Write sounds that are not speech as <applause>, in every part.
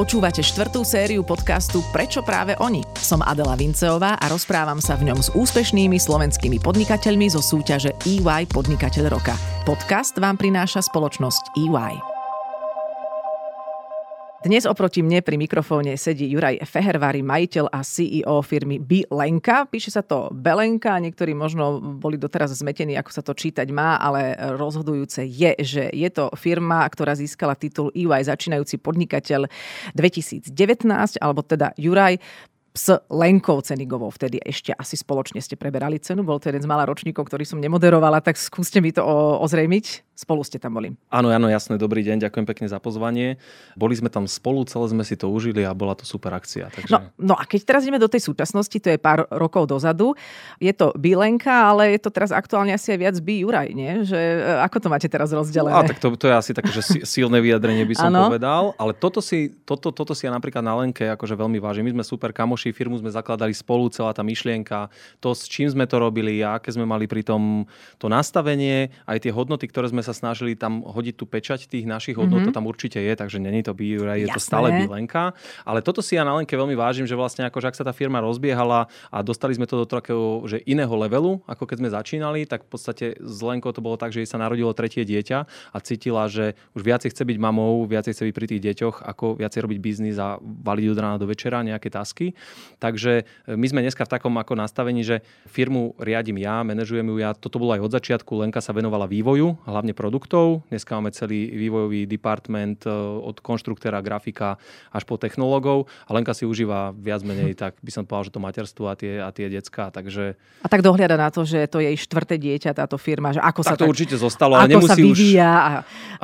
Počúvate štvrtú sériu podcastu Prečo práve oni? Som Adela Vinceová a rozprávam sa v ňom s úspešnými slovenskými podnikateľmi zo súťaže EY Podnikateľ roka. Podcast vám prináša spoločnosť EY. Dnes oproti mne pri mikrofóne sedí Juraj Fehervári, majiteľ a CEO firmy Bilenka. Píše sa to Belenka, niektorí možno boli doteraz zmetení, ako sa to čítať má, ale rozhodujúce je, že je to firma, ktorá získala titul EY začínajúci podnikateľ 2019, alebo teda Juraj s Lenkou Cenigovou. Vtedy ešte asi spoločne ste preberali cenu. Bol to jeden z malá ročníkov, ktorý som nemoderovala, tak skúste mi to ozrejmiť. Spolu ste tam boli. Áno, áno, jasné, dobrý deň, ďakujem pekne za pozvanie. Boli sme tam spolu, celé sme si to užili a bola to super akcia. Takže... No, no a keď teraz ideme do tej súčasnosti, to je pár rokov dozadu, je to Bilenka, ale je to teraz aktuálne asi aj viac Bi Juraj, nie? Že, e, ako to máte teraz rozdelené? A, tak to, to je asi také, že <laughs> silné vyjadrenie by som ano. povedal, ale toto si, toto, toto si ja napríklad na Lenke akože veľmi vážim. My sme super kamoši, firmu sme zakladali spolu, celá tá myšlienka, to s čím sme to robili, a aké sme mali pri tom to nastavenie, aj tie hodnoty, ktoré sme sa sa snažili tam hodiť tú pečať tých našich hodnot, mm-hmm. to tam určite je, takže není to Biura, je Jasné. to stále Bilenka. Ale toto si ja na Lenke veľmi vážim, že vlastne akože ak sa tá firma rozbiehala a dostali sme to do takého že iného levelu, ako keď sme začínali, tak v podstate s Lenkou to bolo tak, že jej sa narodilo tretie dieťa a cítila, že už viacej chce byť mamou, viacej chce byť pri tých deťoch, ako viacej robiť biznis a valiť od rána do večera nejaké tasky. Takže e, my sme dneska v takom ako nastavení, že firmu riadím ja, manažujem ju ja. Toto bolo aj od začiatku. Lenka sa venovala vývoju, hlavne produktov. Dneska máme celý vývojový department e, od konštruktéra, grafika až po technológov. A Lenka si užíva viac menej, tak by som povedal, že to materstvo a tie, a tie decka. Takže... A tak dohliada na to, že to je jej štvrté dieťa, táto firma. Že ako tak sa to tak, určite zostalo, ale nemusí sa vyvíja. Už... A,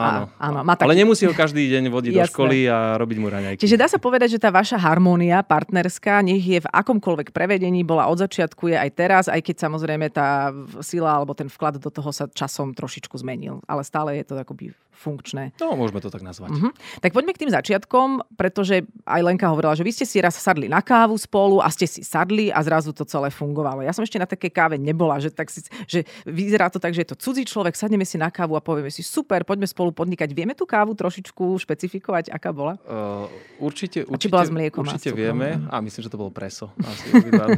áno, a, áno, má tak... Ale nemusí ho každý deň vodiť do školy a robiť mu raňajky. Čiže dá sa povedať, že tá vaša harmónia partnerská, nech je v akomkoľvek prevedení, bola od začiatku, je aj teraz, aj keď samozrejme tá sila alebo ten vklad do toho sa časom trošičku zmenil. Ale stále je to akoby funkčné. No, môžeme to tak nazvať. Uh-huh. Tak poďme k tým začiatkom, pretože aj Lenka hovorila, že vy ste si raz sadli na kávu spolu a ste si sadli a zrazu to celé fungovalo. Ja som ešte na také káve nebola, že, tak si, že vyzerá to tak, že je to cudzí človek, sadneme si na kávu a povieme si super, poďme spolu podnikať. Vieme tú kávu trošičku špecifikovať, aká bola? Uh, určite, určite, či bola s mliekom určite vieme. A myslím, že to bolo preso. Asi,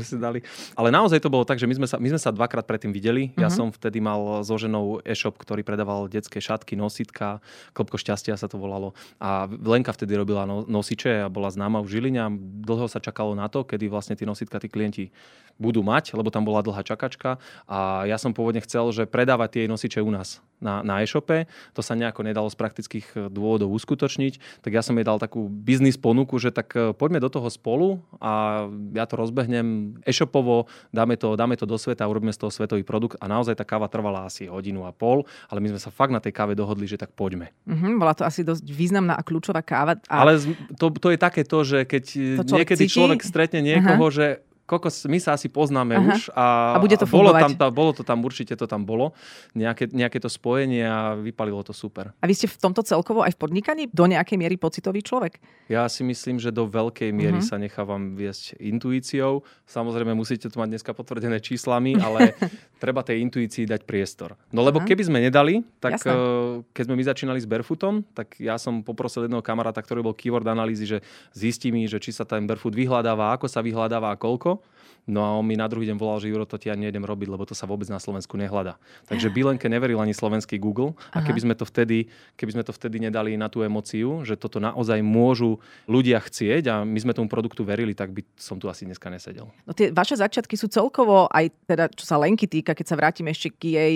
si dali. Ale naozaj to bolo tak, že my sme sa, my sme sa dvakrát predtým videli. Ja mhm. som vtedy mal so ženou e-shop, ktorý predával detské šatky, nositka, Klopko šťastia sa to volalo. A Lenka vtedy robila no, nosiče a bola známa v Žiline a dlho sa čakalo na to, kedy vlastne tie nositka tí klienti budú mať, lebo tam bola dlhá čakačka. A ja som pôvodne chcel, že predávať tie nosiče u nás na, na e-shope. To sa nejako nedalo z praktických dôvodov uskutočniť. Tak ja som jej dal takú biznis ponuku, že tak e, poďme do toho spolu a ja to rozbehnem e-shopovo, dáme to, dáme to do sveta a urobíme z toho svetový produkt. A naozaj tá káva trvala asi hodinu a pol, ale my sme sa fakt na tej káve dohodli, že tak poďme. Mm-hmm, bola to asi dosť významná a kľúčová káva. A... Ale to, to je také to, že keď to človek niekedy cíti? človek stretne niekoho, Aha. že kokos, my sa asi poznáme Aha. už a, a, bude to a bolo, tam, tá, bolo to tam, určite to tam bolo, nejaké, nejaké to spojenie a vypalilo to super. A vy ste v tomto celkovo aj v podnikaní do nejakej miery pocitový človek? Ja si myslím, že do veľkej miery uh-huh. sa nechávam viesť intuíciou. Samozrejme musíte to mať dneska potvrdené číslami, <laughs> ale treba tej intuícii dať priestor. No lebo uh-huh. keby sme nedali, tak Jasne. Eh, keď sme my začínali s Barefootom, tak ja som poprosil jedného kamaráta, ktorý bol keyword analýzy, že zistí mi, že či sa ten Barefoot vyhľadáva, ako sa vyhľadáva a koľko. No a on mi na druhý deň volal, že Juro, to ti ja nejdem robiť, lebo to sa vôbec na Slovensku nehľadá. Takže Bilenke neveril ani slovenský Google a keby sme, to vtedy, keby sme to vtedy nedali na tú emociu, že toto naozaj môžu ľudia chcieť a my sme tomu produktu verili, tak by som tu asi dneska nesedel. No tie vaše začiatky sú celkovo aj teda, čo sa Lenky týka, keď sa vrátim ešte k jej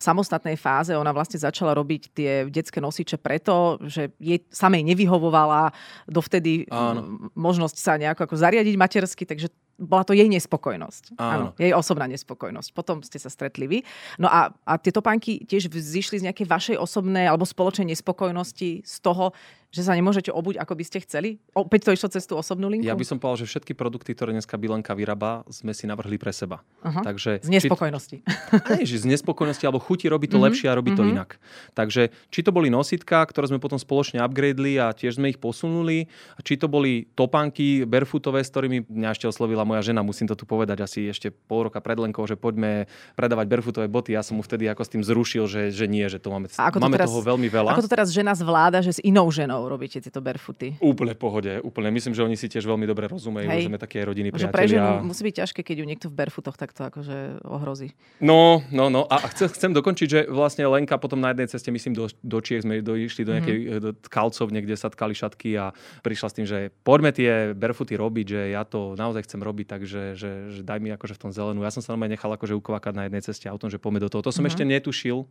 samostatnej fáze, ona vlastne začala robiť tie detské nosiče preto, že jej samej nevyhovovala dovtedy Áno. možnosť sa nejako ako zariadiť matersky, takže bola to jej nespokojnosť. Áno. Áno, jej osobná nespokojnosť. Potom ste sa stretli vy. No a, a tie topánky tiež vzýšli z nejakej vašej osobnej alebo spoločnej nespokojnosti z toho, že sa nemôžete obuť, ako by ste chceli? Opäť to išlo cez tú osobnú linku? Ja by som povedal, že všetky produkty, ktoré dneska Bilenka vyrába, sme si navrhli pre seba. Uh-huh. Takže, z nespokojnosti. Či, aj, že z nespokojnosti, alebo chuti robiť to uh-huh. lepšie a robiť uh-huh. to mhm. inak. Takže či to boli nositka, ktoré sme potom spoločne upgradeli a tiež sme ich posunuli, či to boli topánky barefootové, s ktorými mňa ešte oslovila moja žena, musím to tu povedať asi ešte pol roka pred Lenkou, že poďme predávať barefootové boty. Ja som mu vtedy ako s tým zrušil, že, že nie, že to máme, máme teraz, toho veľmi veľa. Ako to teraz žena zvláda, že s inou ženou urobíte tieto barefooty? Úplne v pohode, úplne. Myslím, že oni si tiež veľmi dobre rozumejú, Hej. že sme také rodiny priatelia. Pre ženu musí byť ťažké, keď ju niekto v barefootoch takto akože ohrozí. No, no, no. A chcem, chcem dokončiť, že vlastne Lenka potom na jednej ceste, myslím, do, do Čiech sme išli do nejakej mm-hmm. do kalcovne, kde sa tkali šatky a prišla s tým, že poďme tie barefooty robiť, že ja to naozaj chcem robiť, takže že, že daj mi akože v tom zelenú. Ja som sa normálne nechal akože ukvakať na jednej ceste autom, že poďme do toho. To som mm-hmm. ešte netušil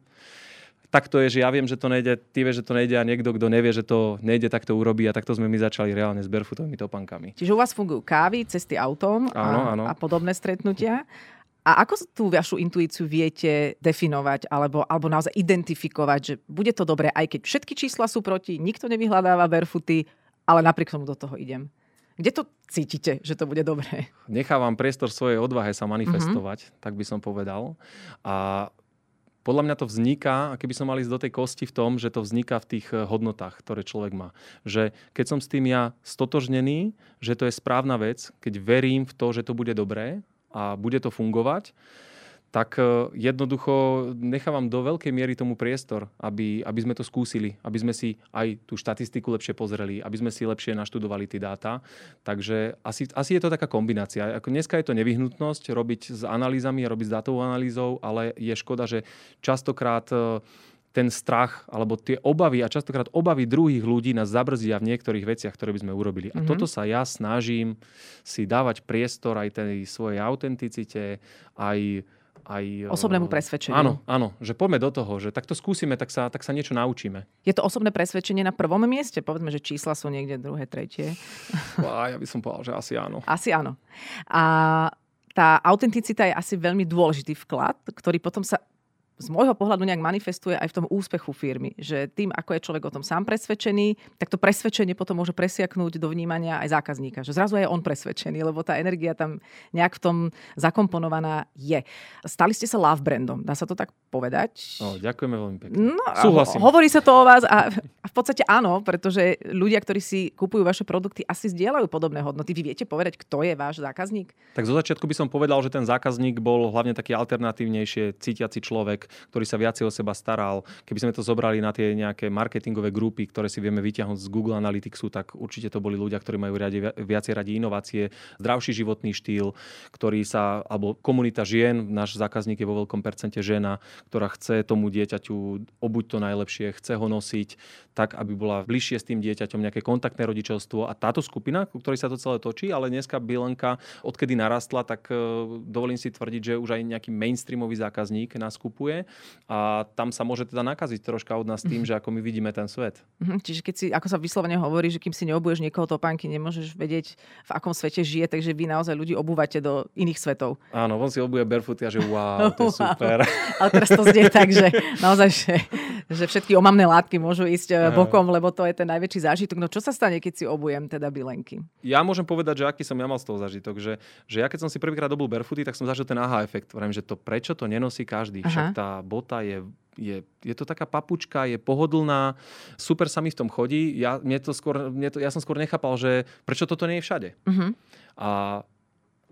tak to je, že ja viem, že to nejde, ty vieš, že to nejde a niekto, kto nevie, že to nejde, tak to urobí a takto sme my začali reálne s barefootovými topankami. Čiže u vás fungujú kávy, cesty autom a, áno. a podobné stretnutia. A ako tú vašu intuíciu viete definovať alebo, alebo naozaj identifikovať, že bude to dobré, aj keď všetky čísla sú proti, nikto nevyhľadáva barefooty, ale napriek tomu do toho idem. Kde to cítite, že to bude dobré? Nechávam priestor svojej odvahe sa manifestovať, mm-hmm. tak by som povedal. A podľa mňa to vzniká, a keby som mal ísť do tej kosti v tom, že to vzniká v tých eh, hodnotách, ktoré človek má. Že keď som s tým ja stotožnený, že to je správna vec, keď verím v to, že to bude dobré a bude to fungovať, tak e, jednoducho nechávam do veľkej miery tomu priestor, aby, aby sme to skúsili, aby sme si aj tú štatistiku lepšie pozreli, aby sme si lepšie naštudovali tie dáta. Takže asi, asi je to taká kombinácia. Ako dneska je to nevyhnutnosť robiť s analýzami a robiť s dátovou analýzou, ale je škoda, že častokrát e, ten strach alebo tie obavy a častokrát obavy druhých ľudí nás zabrzdia v niektorých veciach, ktoré by sme urobili. A mm-hmm. toto sa ja snažím si dávať priestor aj tej svojej autenticite, aj aj... Osobnému presvedčeniu. Áno, áno, že poďme do toho, že tak to skúsime, tak sa, tak sa niečo naučíme. Je to osobné presvedčenie na prvom mieste? Povedzme, že čísla sú niekde druhé, tretie. A ja by som povedal, že asi áno. Asi áno. A tá autenticita je asi veľmi dôležitý vklad, ktorý potom sa z môjho pohľadu nejak manifestuje aj v tom úspechu firmy. Že tým, ako je človek o tom sám presvedčený, tak to presvedčenie potom môže presiaknúť do vnímania aj zákazníka. Že zrazu je on presvedčený, lebo tá energia tam nejak v tom zakomponovaná je. Stali ste sa love brandom, dá sa to tak povedať? O, ďakujeme veľmi pekne. No, Súhlasím. Hovorí sa to o vás a, a v podstate áno, pretože ľudia, ktorí si kupujú vaše produkty, asi zdieľajú podobné hodnoty. Vy viete povedať, kto je váš zákazník? Tak zo začiatku by som povedal, že ten zákazník bol hlavne taký alternatívnejšie cítiaci človek, ktorý sa viacej o seba staral. Keby sme to zobrali na tie nejaké marketingové grupy, ktoré si vieme vyťahnuť z Google Analyticsu, tak určite to boli ľudia, ktorí majú radi, viacej radi inovácie, zdravší životný štýl, ktorý sa, alebo komunita žien, náš zákazník je vo veľkom percente žena, ktorá chce tomu dieťaťu obuť to najlepšie, chce ho nosiť tak, aby bola bližšie s tým dieťaťom, nejaké kontaktné rodičovstvo. A táto skupina, ku ktorej sa to celé točí, ale dneska Bilenka, odkedy narastla, tak e, dovolím si tvrdiť, že už aj nejaký mainstreamový zákazník nás kupuje a tam sa môže teda nakaziť troška od nás tým, mm-hmm. že ako my vidíme ten svet. Mm-hmm. Čiže keď si, ako sa vyslovene hovorí, že kým si neobuješ niekoho topánky, nemôžeš vedieť, v akom svete žije, takže vy naozaj ľudí obúvate do iných svetov. Áno, on si obuje barefooty a že <laughs> wow, to je super. Ale teraz to znie tak, že <laughs> naozaj, že, že všetky omamné látky môžu ísť e, bokom, lebo to je ten najväčší zážitok. No čo sa stane, keď si obujem teda bilenky? Ja môžem povedať, že aký som ja mal z toho zážitok, že, že ja keď som si prvýkrát obul barefooty, tak som zažil ten aha efekt. Vravím, že to prečo to nenosí každý. Aha. Však tá bota je je, je to taká papučka, je pohodlná, super sa mi v tom chodí. Ja, mne to skôr, mne to, ja som skôr nechápal, že prečo toto nie je všade. Uh-huh. A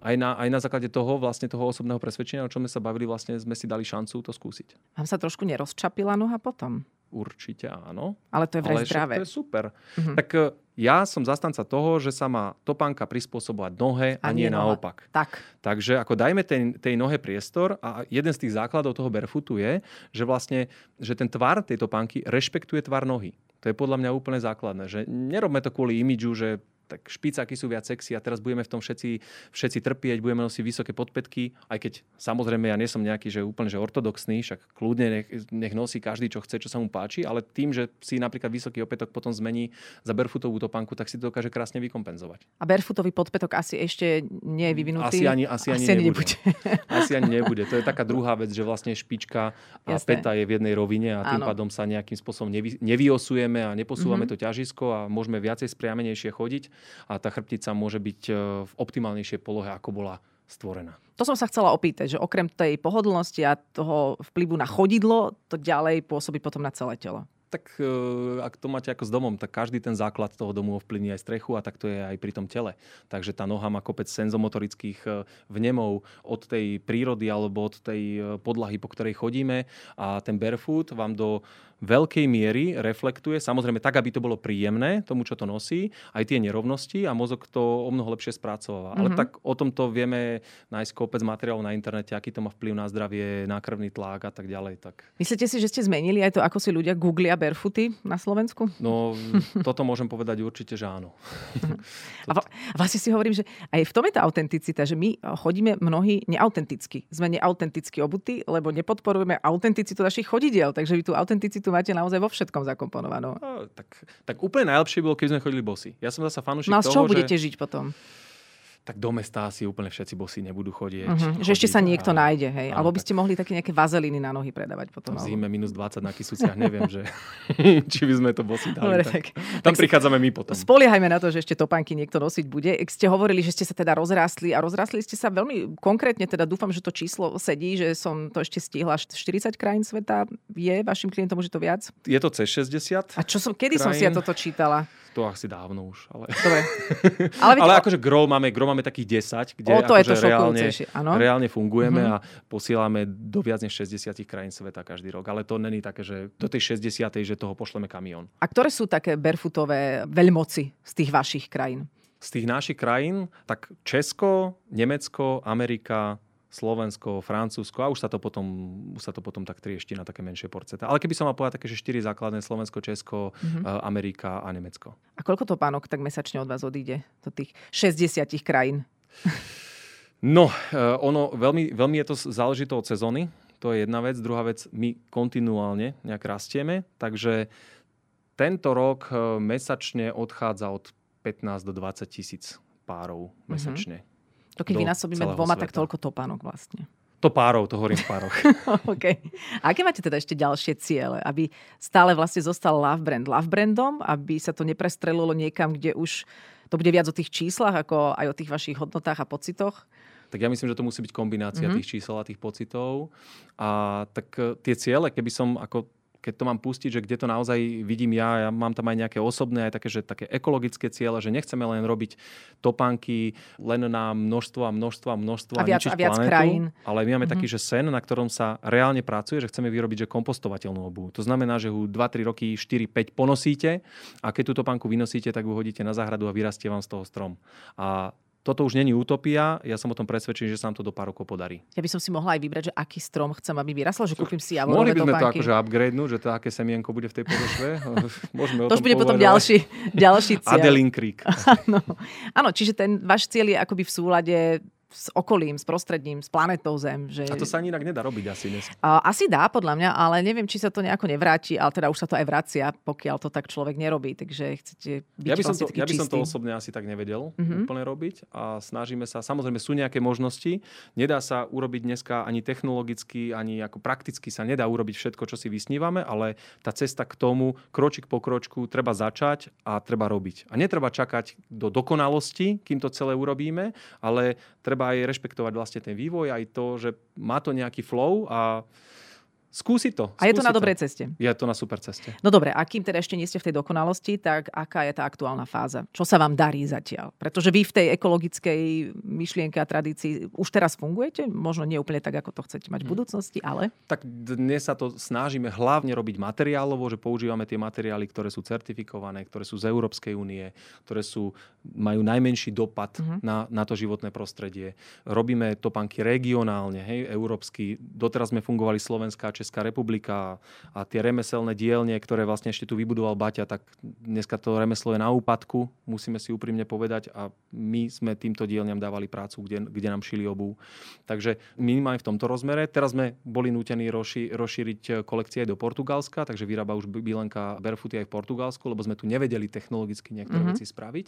aj na, aj na základe toho, vlastne toho osobného presvedčenia, o čom sme sa bavili, vlastne sme si dali šancu to skúsiť. Vám sa trošku nerozčapila noha potom? Určite áno. Ale to je vraj zdravé. To je super. Uh-huh. Tak e, ja som zastanca toho, že sa má topánka prispôsobovať nohe a, a nie, nie naopak. Tak. Takže ako dajme tej, tej nohe priestor a jeden z tých základov toho barefootu je, že vlastne že ten tvar tej topánky rešpektuje tvar nohy. To je podľa mňa úplne základné. Že nerobme to kvôli imidžu, že tak špicáky sú viac sexy a teraz budeme v tom všetci, všetci trpieť, budeme nosiť vysoké podpätky, aj keď samozrejme ja nie som nejaký, že úplne že ortodoxný, však kľudne nech, nech nosí každý, čo chce, čo sa mu páči, ale tým, že si napríklad vysoký opätok potom zmení za barefootovú topánku, tak si to dokáže krásne vykompenzovať. A barefootový podpätok asi ešte nie je vyvinutý? Asi ani, asi ani, asi ani nebude. nebude. <laughs> asi ani nebude. To je taká druhá vec, že vlastne špička a Jasné. peta je v jednej rovine a tým Áno. pádom sa nejakým spôsobom nevy, nevyosujeme a neposúvame mm-hmm. to ťažisko a môžeme viacej spriamenejšie chodiť a tá chrbtica môže byť e, v optimálnejšej polohe, ako bola stvorená. To som sa chcela opýtať, že okrem tej pohodlnosti a toho vplyvu na chodidlo, to ďalej pôsobí potom na celé telo. Tak e, ak to máte ako s domom, tak každý ten základ toho domu ovplyvní aj strechu a tak to je aj pri tom tele. Takže tá noha má kopec senzomotorických e, vnemov od tej prírody alebo od tej podlahy, po ktorej chodíme a ten barefoot vám do veľkej miery reflektuje, samozrejme tak, aby to bolo príjemné tomu, čo to nosí, aj tie nerovnosti a mozog to o mnoho lepšie spracováva. Mm-hmm. Ale mhm. tak o tomto vieme nájsť kopec materiálov na internete, aký to má vplyv na zdravie, na krvný tlak a tak ďalej. Tak. Myslíte si, že ste zmenili aj to, ako si ľudia googlia barefooty na Slovensku? No, toto môžem povedať určite, že áno. <laughs> a vlastne si hovorím, že aj v tom je tá autenticita, že my chodíme mnohí neautenticky. Sme neautenticky obutí, lebo nepodporujeme autenticitu našich chodidiel, takže vy tú autenticitu máte naozaj vo všetkom zakomponovanú. No, tak, tak úplne najlepšie bolo, keby sme chodili bosy. Ja som zasa fanúšik no, toho, z čoho budete žiť potom? Tak do mesta asi úplne všetci bosy nebudú chodiť. Uh-huh. Že ešte sa niekto a... nájde, hej? Áno, Alebo by ste tak... mohli také nejaké vazeliny na nohy predávať potom. V zime minus 20 na kysúciach, neviem, že <laughs> či by sme to bosy dali. Dobre, tak, tak, tam tak prichádzame my potom. Spoliehajme na to, že ešte topánky niekto nosiť bude. Ak ste hovorili, že ste sa teda rozrástli a rozrástli ste sa veľmi konkrétne, teda dúfam, že to číslo sedí, že som to ešte stihla. 40 krajín sveta je vašim klientom už je to viac? Je to cez 60. A čo som, kedy krajín? som si ja toto čítala? To asi dávno už. Ale, Dobre. <laughs> ale, ale akože gro máme, gro máme takých 10, kde o, to akože je to reálne, reálne fungujeme mm-hmm. a posielame do viac než 60 krajín sveta každý rok. Ale to není také, že do tej 60. že toho pošleme kamión. A ktoré sú také barefootové veľmoci z tých vašich krajín? Z tých našich krajín, tak Česko, Nemecko, Amerika, Slovensko, Francúzsko a už sa to potom, už sa to potom tak triešti na také menšie porceta. Ale keby som mal povedať také, že štyri základné, Slovensko, Česko, mm-hmm. Amerika a Nemecko. A koľko to pánok tak mesačne od vás odíde do tých 60 krajín? No, eh, ono veľmi, veľmi je to záležito od sezóny. To je jedna vec. Druhá vec, my kontinuálne nejak rastieme, takže tento rok eh, mesačne odchádza od 15 do 20 tisíc párov mhm. mesačne. Mm-hmm. To keď vynásobíme dvoma, sveta. tak toľko topánok vlastne. To párov, to hovorím v pároch. <laughs> okay. A aké máte teda ešte ďalšie ciele? Aby stále vlastne zostal Love Brand Love Brandom? Aby sa to neprestrelilo niekam, kde už to bude viac o tých číslach, ako aj o tých vašich hodnotách a pocitoch? Tak ja myslím, že to musí byť kombinácia mm-hmm. tých čísel a tých pocitov. A tak e, tie ciele, keby som ako keď to mám pustiť, že kde to naozaj vidím ja, ja mám tam aj nejaké osobné, aj také, že také ekologické ciele, že nechceme len robiť topánky len na množstvo a množstvo a množstvo a, viac, a viac planetu, krajín. ale my máme mm-hmm. taký, že sen, na ktorom sa reálne pracuje, že chceme vyrobiť že kompostovateľnú obu. To znamená, že ho 2-3 roky, 4-5 ponosíte a keď tú topánku vynosíte, tak ho hodíte na záhradu a vyrastie vám z toho strom. A toto už není utopia, ja som o tom presvedčený, že sa nám to do pár rokov podarí. Ja by som si mohla aj vybrať, že aký strom chcem, aby vyrasol, že kúpim si javorové Mohli by sme to akože upgradenúť, že to aké semienko bude v tej podošve. <laughs> Môžeme to už bude povedať. potom ďalší, ďalší <laughs> cieľ. Adelín Creek. <laughs> Áno, čiže ten váš cieľ je akoby v súlade s okolím, s prostredím, s planetou Zem. Že... A to sa ani inak nedá robiť asi dnes. Asi dá, podľa mňa, ale neviem, či sa to nejako nevráti, ale teda už sa to aj vracia, pokiaľ to tak človek nerobí. Takže chcete byť ja by som vlastne to, Ja by som to osobne asi tak nevedel mm-hmm. úplne robiť a snažíme sa, samozrejme sú nejaké možnosti, nedá sa urobiť dneska ani technologicky, ani ako prakticky sa nedá urobiť všetko, čo si vysnívame, ale tá cesta k tomu, kročik po kročku, treba začať a treba robiť. A netreba čakať do dokonalosti, kým to celé urobíme, ale treba treba aj rešpektovať vlastne ten vývoj, aj to, že má to nejaký flow a Skúsi to. Skúsi a je to na dobrej ceste. Je to na super ceste. No dobre, a kým teda ešte nie ste v tej dokonalosti, tak aká je tá aktuálna fáza? Čo sa vám darí zatiaľ? Pretože vy v tej ekologickej myšlienke a tradícii už teraz fungujete? Možno nie úplne tak, ako to chcete mať v hm. budúcnosti, ale... Tak dnes sa to snažíme hlavne robiť materiálovo, že používame tie materiály, ktoré sú certifikované, ktoré sú z Európskej únie, ktoré sú, majú najmenší dopad uh-huh. na, na to životné prostredie. Robíme topanky regionálne, hej, európsky. Doteraz sme fungovali Slovenská Česká republika a tie remeselné dielne, ktoré vlastne ešte tu vybudoval Baťa, tak dneska to remeslo je na úpadku, musíme si úprimne povedať a my sme týmto dielňam dávali prácu, kde, kde nám šili obu. Takže minimálne v tomto rozmere. Teraz sme boli nútení rozši, rozšíriť kolekcie aj do Portugalska, takže vyrába už Bilenka Barefooty aj v Portugalsku, lebo sme tu nevedeli technologicky niektoré mm-hmm. veci spraviť,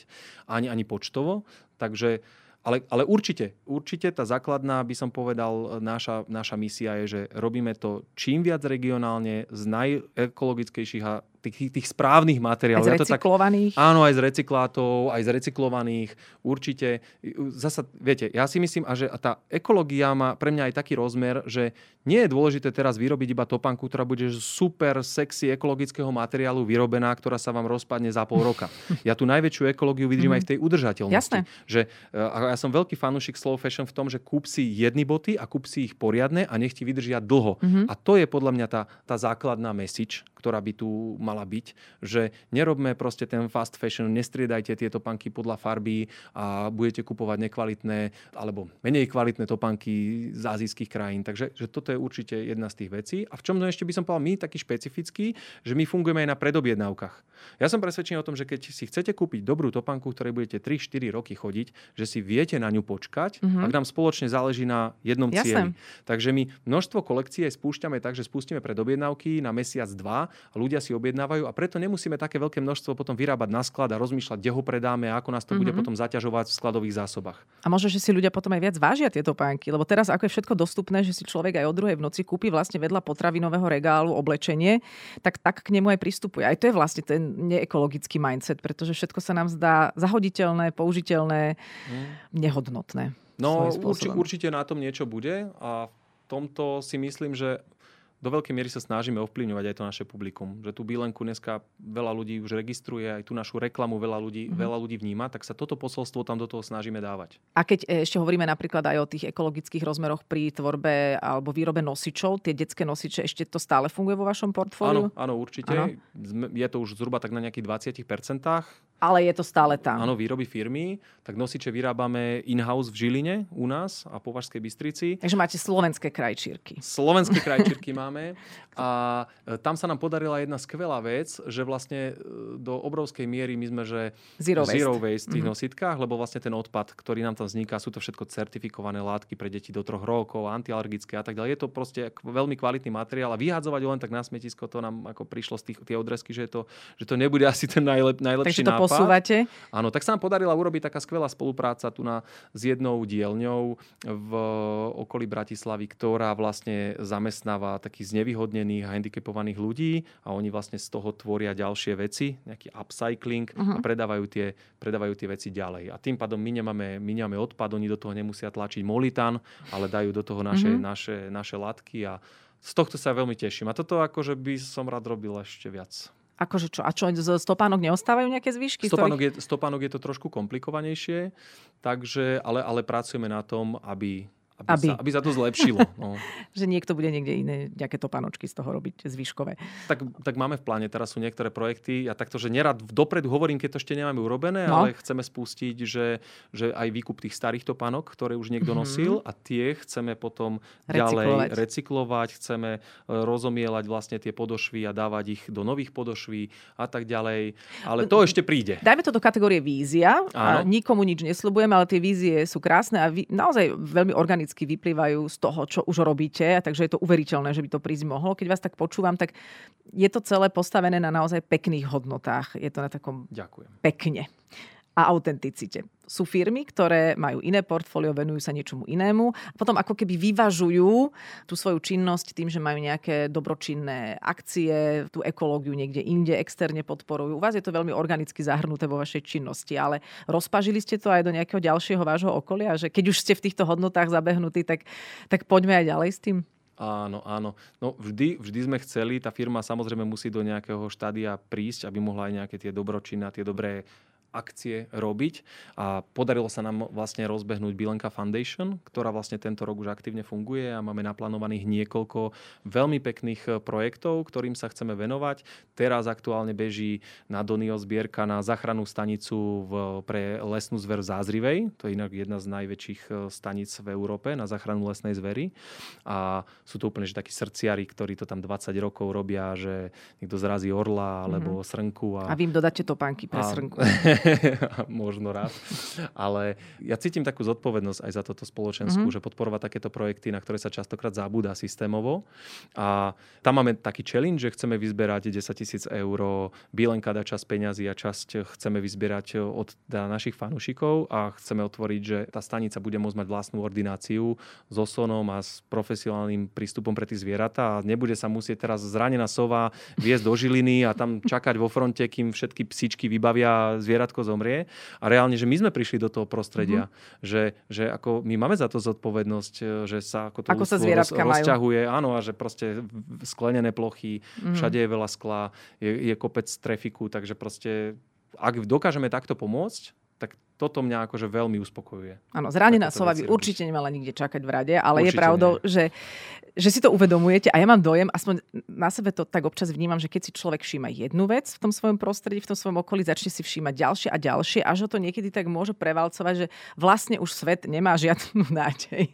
ani, ani počtovo. Takže ale, ale určite, určite tá základná, by som povedal, naša, naša misia je, že robíme to čím viac regionálne z najekologickejších a tých, tých správnych materiálov. Aj z recyklovaných? Ja tak, áno, aj z recyklátov, aj z recyklovaných. Určite. Zasa, viete, ja si myslím, a že tá ekológia má pre mňa aj taký rozmer, že nie je dôležité teraz vyrobiť iba topanku, ktorá bude super sexy ekologického materiálu vyrobená, ktorá sa vám rozpadne za pol roka. <laughs> Ja tú najväčšiu ekológiu vidím mm. aj v tej udržateľnosti. Jasné. Že, e, ja som veľký fanúšik slow fashion v tom, že kúp si jedny boty a kúp si ich poriadne a nech ti vydržia dlho. Mm-hmm. A to je podľa mňa tá, tá základná message, ktorá by tu mala byť, že nerobme proste ten fast fashion, nestriedajte tieto panky podľa farby a budete kupovať nekvalitné alebo menej kvalitné topanky z azijských krajín. Takže že toto je určite jedna z tých vecí. A v čom no ešte by som povedal my taký špecifický, že my fungujeme aj na predobjednávkach. Ja som presvedčený o tom, že keď si chcete kúpiť dobrú topanku, ktorej budete 3-4 roky chodiť, že si viete na ňu počkať, mm-hmm. ak nám spoločne záleží na jednom Jasne. cieli. Takže my množstvo kolekcií aj spúšťame tak, že spustíme predobjednávky na mesiac, dva a ľudia si objednávajú a preto nemusíme také veľké množstvo potom vyrábať na sklad a rozmýšľať, kde ho predáme a ako nás to mm-hmm. bude mhm. potom zaťažovať v skladových zásobách. A možno, že si ľudia potom aj viac vážia tieto pánky, lebo teraz ako je všetko dostupné, že si človek aj o druhej v noci kúpi vlastne vedľa potravinového regálu oblečenie, tak tak k nemu aj pristupuje. Aj to je vlastne ten neekologický mindset, pretože všetko sa nám zdá zahoditeľné, použiteľné, mm. nehodnotné. No urči, určite na tom niečo bude a v tomto si myslím, že do veľkej miery sa snažíme ovplyvňovať aj to naše publikum. Že tú Bílenku dneska veľa ľudí už registruje, aj tú našu reklamu veľa ľudí, mm-hmm. veľa ľudí vníma, tak sa toto posolstvo tam do toho snažíme dávať. A keď e, ešte hovoríme napríklad aj o tých ekologických rozmeroch pri tvorbe alebo výrobe nosičov, tie detské nosiče, ešte to stále funguje vo vašom portfóliu? Áno, áno určite. Áno. Je to už zhruba tak na nejakých 20%. Ale je to stále tam. Áno, výroby firmy. Tak nosiče vyrábame in-house v Žiline u nás a po Vašskej Bystrici. Takže máte slovenské krajčírky. Slovenské <laughs> krajčírky máme. A e, tam sa nám podarila jedna skvelá vec, že vlastne e, do obrovskej miery my sme, že zero waste, zero waste v tých mm-hmm. nositkách, lebo vlastne ten odpad, ktorý nám tam vzniká, sú to všetko certifikované látky pre deti do troch rokov, antialergické a tak ďalej. Je to proste veľmi kvalitný materiál a vyhádzovať ho len tak na smetisko, to nám ako prišlo z tých, tie odresky, že, to, že to nebude asi ten najlep, najlepší Takže to nápad posúvate. Áno, tak sa nám podarila urobiť taká skvelá spolupráca tu na, s jednou dielňou v okolí Bratislavy, ktorá vlastne zamestnáva takých znevýhodnených a handicapovaných ľudí a oni vlastne z toho tvoria ďalšie veci, nejaký upcycling uh-huh. a mhm. predávajú tie, predávajú tie veci ďalej. A tým pádom my nemáme, my nemáme odpad, oni do toho nemusia tlačiť molitan, ale dajú do toho naše, uh-huh. naše, naše látky a z tohto sa veľmi teším. A toto akože by som rád robil ešte viac. Akože čo? A čo, z stopánok neostávajú nejaké zvyšky? Stopánok, ktorých... je, stopánok je to trošku komplikovanejšie, takže, ale, ale pracujeme na tom, aby aby, aby. Sa, aby sa to zlepšilo. <laughs> No. že niekto bude niekde iné nejaké topanočky z toho robiť zvyškové. Tak, tak máme v pláne, teraz sú niektoré projekty. Ja takto, že nerad dopredu hovorím, keď to ešte nemáme urobené, no. ale chceme spustiť, že, že aj výkup tých starých topánok, ktoré už niekto mm-hmm. nosil a tie chceme potom recyklovať. ďalej recyklovať, chceme e, rozomielať vlastne tie podošvy a dávať ich do nových podošví a tak ďalej. Ale to ešte príde. Dajme to do kategórie vízia. A nikomu nič nesľubujem, ale tie vízie sú krásne a vy, naozaj veľmi organické organicky vyplývajú z toho, čo už robíte, a takže je to uveriteľné, že by to prísť mohlo. Keď vás tak počúvam, tak je to celé postavené na naozaj pekných hodnotách. Je to na takom Ďakujem. pekne a autenticite. Sú firmy, ktoré majú iné portfólio, venujú sa niečomu inému a potom ako keby vyvažujú tú svoju činnosť tým, že majú nejaké dobročinné akcie, tú ekológiu niekde inde externe podporujú. U vás je to veľmi organicky zahrnuté vo vašej činnosti, ale rozpažili ste to aj do nejakého ďalšieho vášho okolia, že keď už ste v týchto hodnotách zabehnutí, tak, tak poďme aj ďalej s tým? Áno, áno. No vždy, vždy sme chceli, tá firma samozrejme musí do nejakého štádia prísť, aby mohla aj nejaké tie dobročinné, tie dobré akcie robiť a podarilo sa nám vlastne rozbehnúť Bilenka Foundation, ktorá vlastne tento rok už aktívne funguje a máme naplánovaných niekoľko veľmi pekných eh, projektov, ktorým sa chceme venovať. Teraz aktuálne beží na Donio zbierka na zachrannú stanicu v, pre lesnú zver v Zázrivej. To je inak jedna z najväčších eh, staníc v Európe na zachranu lesnej zvery. A sú to úplne že takí srdciari, ktorí to tam 20 rokov robia, že niekto zrazí orla alebo mm-hmm. srnku. A, a vy im dodáte topánky pre a... srnku. <laughs> <laughs> možno raz. Ale ja cítim takú zodpovednosť aj za toto spoločenskú, mm-hmm. že podporovať takéto projekty, na ktoré sa častokrát zabúda systémovo. A tam máme taký challenge, že chceme vyzberať 10 tisíc eur, Bielenka dá časť peňazí a časť chceme vyzbierať od teda našich fanúšikov a chceme otvoriť, že tá stanica bude môcť mať vlastnú ordináciu s osonom a s profesionálnym prístupom pre tie zvieratá a nebude sa musieť teraz zranená sova viesť do Žiliny a tam čakať vo fronte, kým všetky psičky vybavia zvieratko zomrie. A reálne, že my sme prišli do toho prostredia, mm-hmm. že, že ako my máme za to zodpovednosť, e, že sa ako to ako sa roz, rozťahuje, áno, a že proste sklenené plochy, mm-hmm. všade je veľa skla, je, je kopec trafiku, takže proste ak dokážeme takto pomôcť, tak toto mňa akože veľmi uspokojuje. Áno, zranená sova by určite nemala nikde čakať v rade, ale určite je pravdou, že, že si to uvedomujete a ja mám dojem, aspoň na sebe to tak občas vnímam, že keď si človek všíma jednu vec v tom svojom prostredí, v tom svojom okolí, začne si všímať ďalšie a ďalšie, až ho to niekedy tak môže prevalcovať, že vlastne už svet nemá žiadnu <laughs> nádej.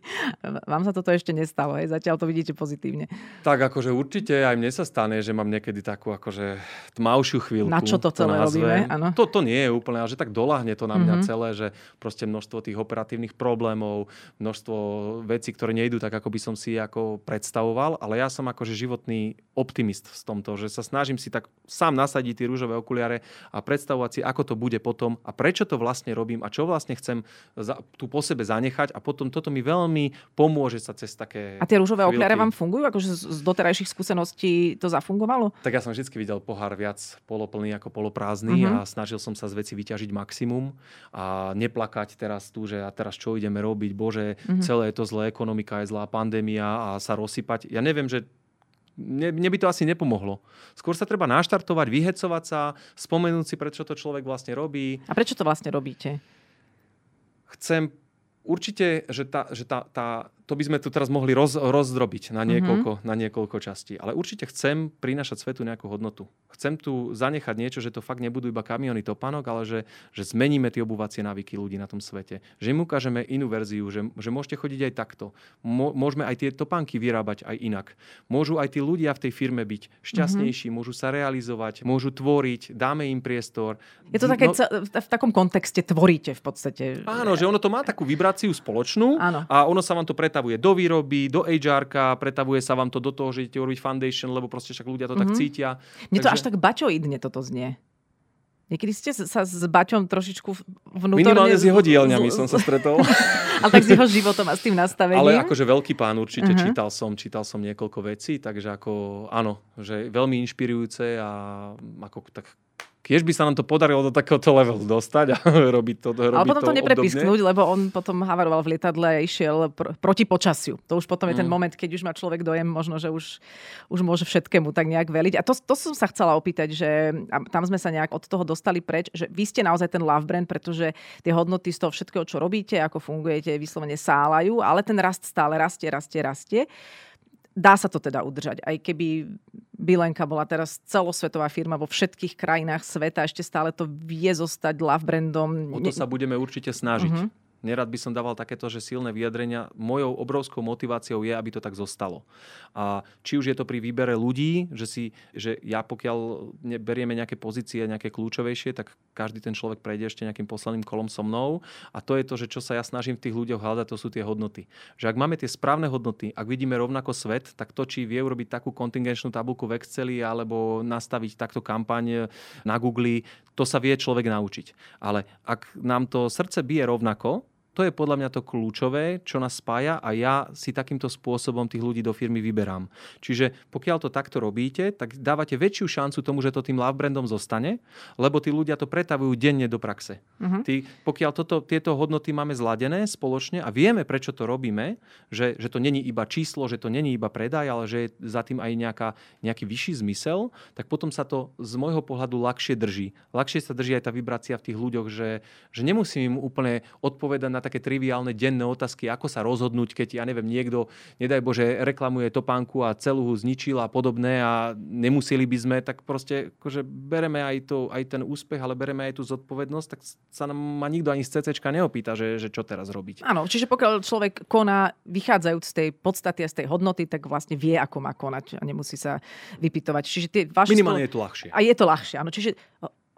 Vám sa toto ešte nestalo, hej? zatiaľ to vidíte pozitívne. Tak akože určite aj mne sa stane, že mám niekedy takú akože tmavšiu chvíľku. Na čo to celé to robíme? Ano. To, to nie je úplne, ale že tak doláhne to na mňa mm-hmm. Celé že proste množstvo tých operatívnych problémov, množstvo vecí, ktoré nejdú tak, ako by som si ako predstavoval, ale ja som akože životný optimist v tomto, že sa snažím si tak sám nasadiť tie rúžové okuliare a predstavovať si, ako to bude potom a prečo to vlastne robím a čo vlastne chcem za, tu po sebe zanechať a potom toto mi veľmi pomôže sa cez také A tie rúžové chvíľky. okuliare vám fungujú? Akože z doterajších skúseností to zafungovalo? Tak ja som vždy videl pohár viac poloplný ako poloprázdny uh-huh. a snažil som sa z veci vyťažiť maximum a neplakať teraz tu, že a teraz čo ideme robiť, bože, mm-hmm. celé je to zlé, ekonomika je zlá, pandémia a sa rozsypať. Ja neviem, že mne, mne by to asi nepomohlo. Skôr sa treba naštartovať, vyhecovať sa, spomenúť si, prečo to človek vlastne robí. A prečo to vlastne robíte? Chcem určite, že tá, že tá, tá, to by sme tu teraz mohli roz, rozdrobiť na mhm. niekoľko, mm-hmm. na niekoľko častí. Ale určite chcem prinašať svetu nejakú hodnotu. Chcem tu zanechať niečo, že to fakt nebudú iba kamiony topánok, ale že, že zmeníme tie obuvacie návyky ľudí na tom svete. Že im ukážeme inú verziu, že, že môžete chodiť aj takto. Môžeme aj tie topánky vyrábať aj inak. Môžu aj tí ľudia v tej firme byť šťastnejší, mm-hmm. môžu sa realizovať, môžu tvoriť, dáme im priestor. Je to také, no, v takom kontexte tvoríte v podstate. Áno, že ono to má takú vibráciu spoločnú Áno. a ono sa vám to pretá pretavuje do výroby, do hr pretavuje sa vám to do toho, že idete urobiť foundation, lebo proste však ľudia to mm-hmm. tak mhm. cítia. Mne Takže... to až tak bačoidne toto znie. Niekedy ste sa s Baťom trošičku vnútorne... Minimálne s jeho dielňami som sa stretol. <laughs> Ale tak s jeho životom a s tým nastavením. Ale akože veľký pán určite, uh-huh. čítal som, čítal som niekoľko vecí, takže ako áno, že veľmi inšpirujúce a ako tak Tiež by sa nám to podarilo do takéhoto levelu dostať a <laughs> robiť to robiť Ale potom to, to neprepisknúť, lebo on potom havaroval v lietadle a išiel pr- proti počasiu. To už potom je ten mm. moment, keď už má človek dojem, možno, že už, už môže všetkému tak nejak veliť. A to, to som sa chcela opýtať, že tam sme sa nejak od toho dostali preč, že vy ste naozaj ten love brand, pretože tie hodnoty z toho všetkého, čo robíte, ako fungujete, vyslovene sálajú, ale ten rast stále rastie, rastie, rastie dá sa to teda udržať. Aj keby Bilenka bola teraz celosvetová firma vo všetkých krajinách sveta, ešte stále to vie zostať love brandom. O to sa budeme určite snažiť. Uh-huh. Nerad by som dával takéto, že silné vyjadrenia. Mojou obrovskou motiváciou je, aby to tak zostalo. A či už je to pri výbere ľudí, že, si, že ja pokiaľ berieme nejaké pozície, nejaké kľúčovejšie, tak každý ten človek prejde ešte nejakým posledným kolom so mnou. A to je to, že čo sa ja snažím v tých ľuďoch hľadať, to sú tie hodnoty. Že ak máme tie správne hodnoty, ak vidíme rovnako svet, tak to, či vie urobiť takú kontingenčnú tabulku v Exceli alebo nastaviť takto kampaň na Google, to sa vie človek naučiť. Ale ak nám to srdce bije rovnako, to je podľa mňa to kľúčové, čo nás spája a ja si takýmto spôsobom tých ľudí do firmy vyberám. Čiže pokiaľ to takto robíte, tak dávate väčšiu šancu tomu, že to tým love brandom zostane, lebo tí ľudia to pretavujú denne do praxe. Uh-huh. Tí, pokiaľ toto, tieto hodnoty máme zladené spoločne a vieme, prečo to robíme, že, že to není iba číslo, že to není iba predaj, ale že je za tým aj nejaká, nejaký vyšší zmysel, tak potom sa to z môjho pohľadu ľahšie drží. Ľahšie sa drží aj tá vibrácia v tých ľuďoch, že, že nemusím im úplne odpovedať na také triviálne denné otázky, ako sa rozhodnúť, keď, ja neviem, niekto, nedaj Bože, reklamuje topánku a celú ho zničil a podobné a nemuseli by sme, tak proste akože bereme aj, to, aj ten úspech, ale bereme aj tú zodpovednosť, tak sa nám ma nikto ani z CC neopýta, že, že čo teraz robiť. Áno, čiže pokiaľ človek koná vychádzajúc z tej podstaty a z tej hodnoty, tak vlastne vie, ako má konať a nemusí sa vypytovať. Čiže tie vaše Minimálne spolo... je to ľahšie. A je to ľahšie, áno. Čiže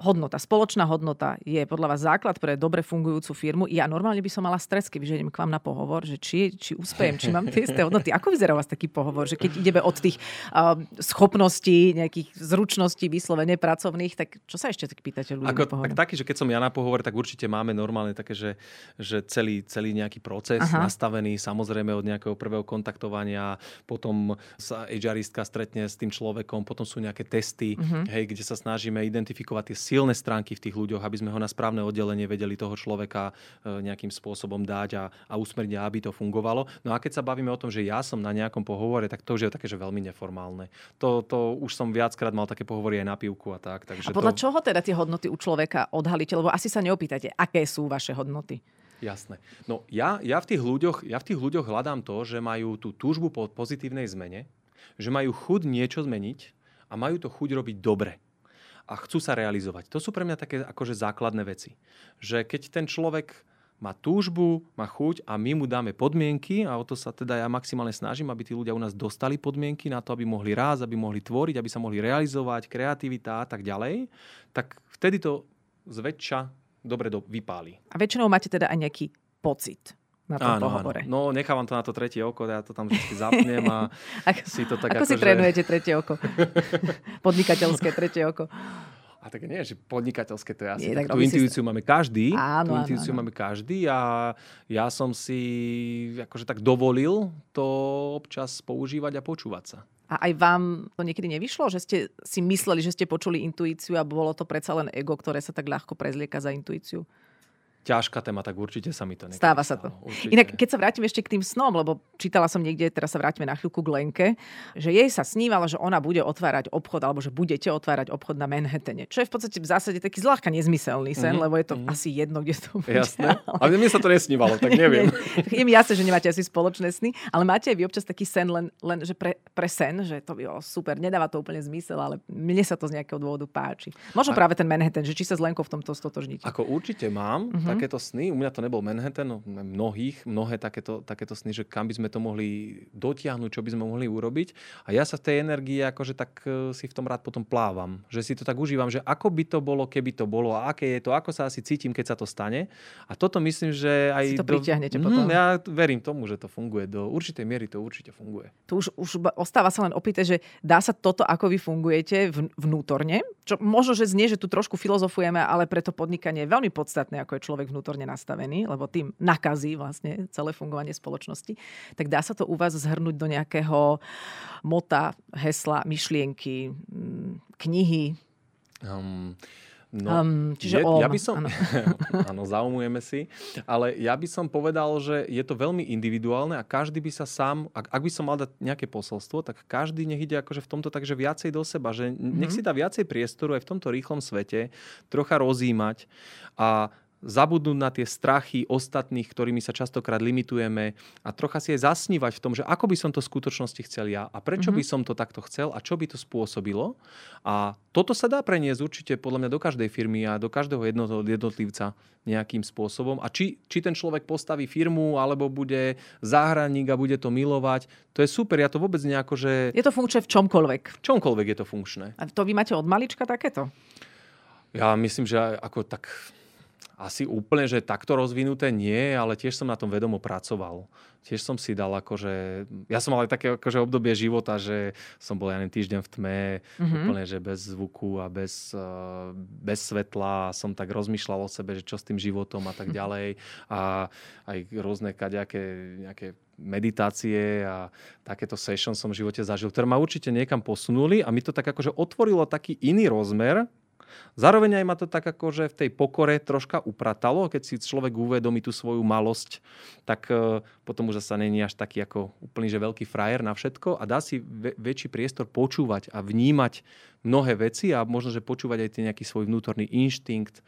hodnota, spoločná hodnota je podľa vás základ pre dobre fungujúcu firmu. Ja normálne by som mala stres, keby že idem k vám na pohovor, že či, či uspejem, či mám tie isté hodnoty. Ako vyzerá vás taký pohovor, že keď ideme od tých uh, schopností, nejakých zručností vyslovene pracovných, tak čo sa ešte tak pýtate ľudí Ako, tak taký, že keď som ja na pohovore, tak určite máme normálne také, že, že celý, celý nejaký proces Aha. nastavený, samozrejme od nejakého prvého kontaktovania, potom sa HRistka stretne s tým človekom, potom sú nejaké testy, uh-huh. hej, kde sa snažíme identifikovať tie silné stránky v tých ľuďoch, aby sme ho na správne oddelenie vedeli toho človeka e, nejakým spôsobom dať a, a usmerniť, aby to fungovalo. No a keď sa bavíme o tom, že ja som na nejakom pohovore, tak to už je také, že veľmi neformálne. To, to už som viackrát mal také pohovory aj na pivku a tak. Takže a podľa to... čoho teda tie hodnoty u človeka odhalíte? Lebo asi sa neopýtate, aké sú vaše hodnoty. Jasné. No ja, ja, v tých ľuďoch, ja v tých ľuďoch hľadám to, že majú tú túžbu po pozitívnej zmene, že majú chuť niečo zmeniť a majú to chuť robiť dobre a chcú sa realizovať. To sú pre mňa také akože základné veci. Že keď ten človek má túžbu, má chuť a my mu dáme podmienky a o to sa teda ja maximálne snažím, aby tí ľudia u nás dostali podmienky na to, aby mohli rásť, aby mohli tvoriť, aby sa mohli realizovať, kreativita a tak ďalej, tak vtedy to zväčša dobre do, vypáli. A väčšinou máte teda aj nejaký pocit na tom áno, pohovore. Áno. No nechávam to na to tretie oko, ja to tam vždy zapnem a <laughs> si to tak Ako ako si že... trénujete tretie oko? <laughs> Podnikateľské tretie oko. A tak nie, že podnikateľské to je asi. Nie, tak, tak tú intuíciu si... máme každý. Áno, tú intuíciu áno, áno. máme každý a ja som si akože tak dovolil to občas používať a počúvať sa. A aj vám to niekedy nevyšlo, že ste si mysleli, že ste počuli intuíciu a bolo to predsa len ego, ktoré sa tak ľahko prezlieka za intuíciu? Ťažká téma, tak určite sa mi to nekedy Stáva sa to. Určite. Inak, keď sa vrátim ešte k tým snom, lebo čítala som niekde, teraz sa vrátime na chvíľku k Lenke, že jej sa snívalo, že ona bude otvárať obchod, alebo že budete otvárať obchod na Manhattane. Čo je v podstate v zásade taký zľahka nezmyselný sen, mm-hmm. lebo je to mm-hmm. asi jedno, kde to bude. Jasné. Ale... ale mne sa to nesnívalo, tak neviem. <laughs> je mi jasné, že nemáte asi spoločné sny, ale máte aj vy občas taký sen len, len že pre, pre sen, že to by bolo super, nedáva to úplne zmysel, ale mne sa to z nejakého dôvodu páči. Možno A... práve ten Manhattan, že či sa s Lenkou v tomto stotožníte. Ako určite mám mm-hmm. Takéto sny. U mňa to nebol Manhattan, no, mnohých, mnohé takéto, takéto sny, že kam by sme to mohli dotiahnuť, čo by sme mohli urobiť. A ja sa v tej energii akože tak e, si v tom rád potom plávam. Že si to tak užívam, že ako by to bolo, keby to bolo a aké je to, ako sa asi cítim, keď sa to stane. A toto myslím, že aj... Si to do... pritiahnete mm, potom. Ja verím tomu, že to funguje. Do určitej miery to určite funguje. Tu už, už ostáva sa len opýtať, že dá sa toto, ako vy fungujete vnútorne? Čo možno, že znie, že tu trošku filozofujeme, ale preto podnikanie je veľmi podstatné, ako je človek vnútorne nastavený lebo tým nakazí vlastne celé fungovanie spoločnosti, tak dá sa to u vás zhrnúť do nejakého mota, hesla, myšlienky, mm, knihy? Um, No, um, čiže je, om, ja by som, áno. <laughs> áno, zaumujeme si, ale ja by som povedal, že je to veľmi individuálne a každý by sa sám, ak, ak by som mal dať nejaké posolstvo, tak každý nech ide akože v tomto takže viacej do seba, že nech mm-hmm. si dá viacej priestoru aj v tomto rýchlom svete, trocha rozímať a zabudnúť na tie strachy ostatných, ktorými sa častokrát limitujeme a trocha si aj zasnívať v tom, že ako by som to v skutočnosti chcel ja a prečo mm-hmm. by som to takto chcel a čo by to spôsobilo. A toto sa dá preniesť určite podľa mňa do každej firmy a do každého jednotlivca nejakým spôsobom. A či, či ten človek postaví firmu alebo bude záhranník a bude to milovať, to je super. Ja to vôbec nejako, že... Je to funkčné v čomkoľvek. V čomkoľvek je to funkčné. A to vy máte od malička takéto? Ja myslím, že ako tak asi úplne, že takto rozvinuté nie, ale tiež som na tom vedomo pracoval. Tiež som si dal akože... Ja som mal aj také akože obdobie života, že som bol ja týždeň v tme, mm-hmm. úplne, že bez zvuku a bez, uh, bez svetla. Som tak rozmýšľal o sebe, že čo s tým životom a tak <laughs> ďalej. A aj rôzne kaďaké nejaké meditácie a takéto session som v živote zažil, ktoré ma určite niekam posunuli a mi to tak akože otvorilo taký iný rozmer Zároveň aj ma to tak ako, v tej pokore troška upratalo, keď si človek uvedomí tú svoju malosť, tak e, potom už zase není až taký ako úplný, že veľký frajer na všetko a dá si väčší priestor počúvať a vnímať mnohé veci a možno, že počúvať aj ten nejaký svoj vnútorný inštinkt,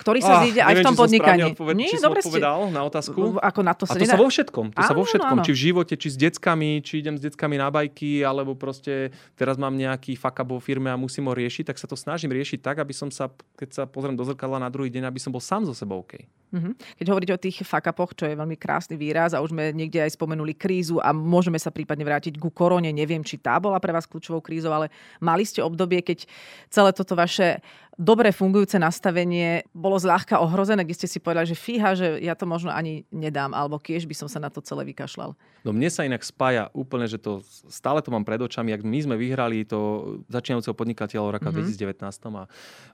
ktorý sa ah, zíde aj v tom podnikaní. Odpoved- Nie, či dobre som odpovedal ste... na otázku. Ako na to sa a to nedá... sa vo všetkom. To áno, sa vo všetkom. Áno. Či v živote, či s deckami, či idem s deckami na bajky, alebo proste teraz mám nejaký fuck vo firme a musím ho riešiť, tak sa to snažím riešiť tak, aby som sa, keď sa pozriem do zrkadla na druhý deň, aby som bol sám so sebou OK. Mm-hmm. Keď hovoríte o tých fakapoch, čo je veľmi krásny výraz a už sme niekde aj spomenuli krízu a môžeme sa prípadne vrátiť ku korone, neviem, či tá bola pre vás kľúčovou krízou, ale mali ste obdobie, keď celé toto vaše dobre fungujúce nastavenie bolo zľahka ohrozené, kde ste si povedali, že fíha, že ja to možno ani nedám, alebo kiež by som sa na to celé vykašľal. No mne sa inak spája úplne, že to stále to mám pred očami, ak my sme vyhrali to začínajúceho podnikateľa roka mm-hmm. 2019 a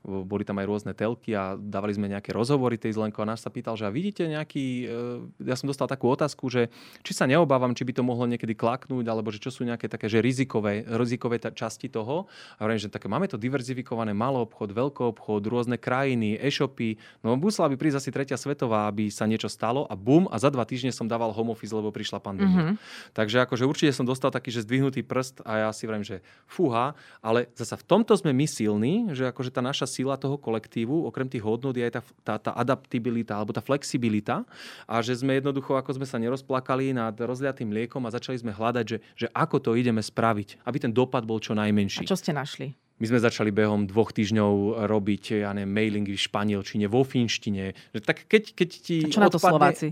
boli tam aj rôzne telky a dávali sme nejaké rozhovory tej Zlenko a náš sa pýtal, že a vidíte nejaký, e, ja som dostal takú otázku, že či sa neobávam, či by to mohlo niekedy klaknúť, alebo že čo sú nejaké také, že rizikové, rizikové časti toho. A hovorím, že také máme to diverzifikované, malý obchod, veľký obchod, rôzne krajiny, e-shopy. No musela by prísť asi tretia svetová, aby sa niečo stalo a bum, a za dva týždne som dával home office, lebo prišla pandémia. Mm-hmm. Takže akože určite som dostal taký, že zdvihnutý prst a ja si vravím, že fúha, ale zasa v tomto sme my silní, že akože tá naša sila toho kolektívu, okrem tých hodnot je aj tá, tá, tá adaptibilita alebo tá flexibilita a že sme jednoducho, ako sme sa nerozplakali nad rozliatým mliekom a začali sme hľadať, že, že ako to ideme spraviť, aby ten dopad bol čo najmenší. A čo ste našli? My sme začali behom dvoch týždňov robiť ja neviem, mailingy v španielčine, vo finštine. Tak keď, keď ti A čo na to odpadne, Slováci?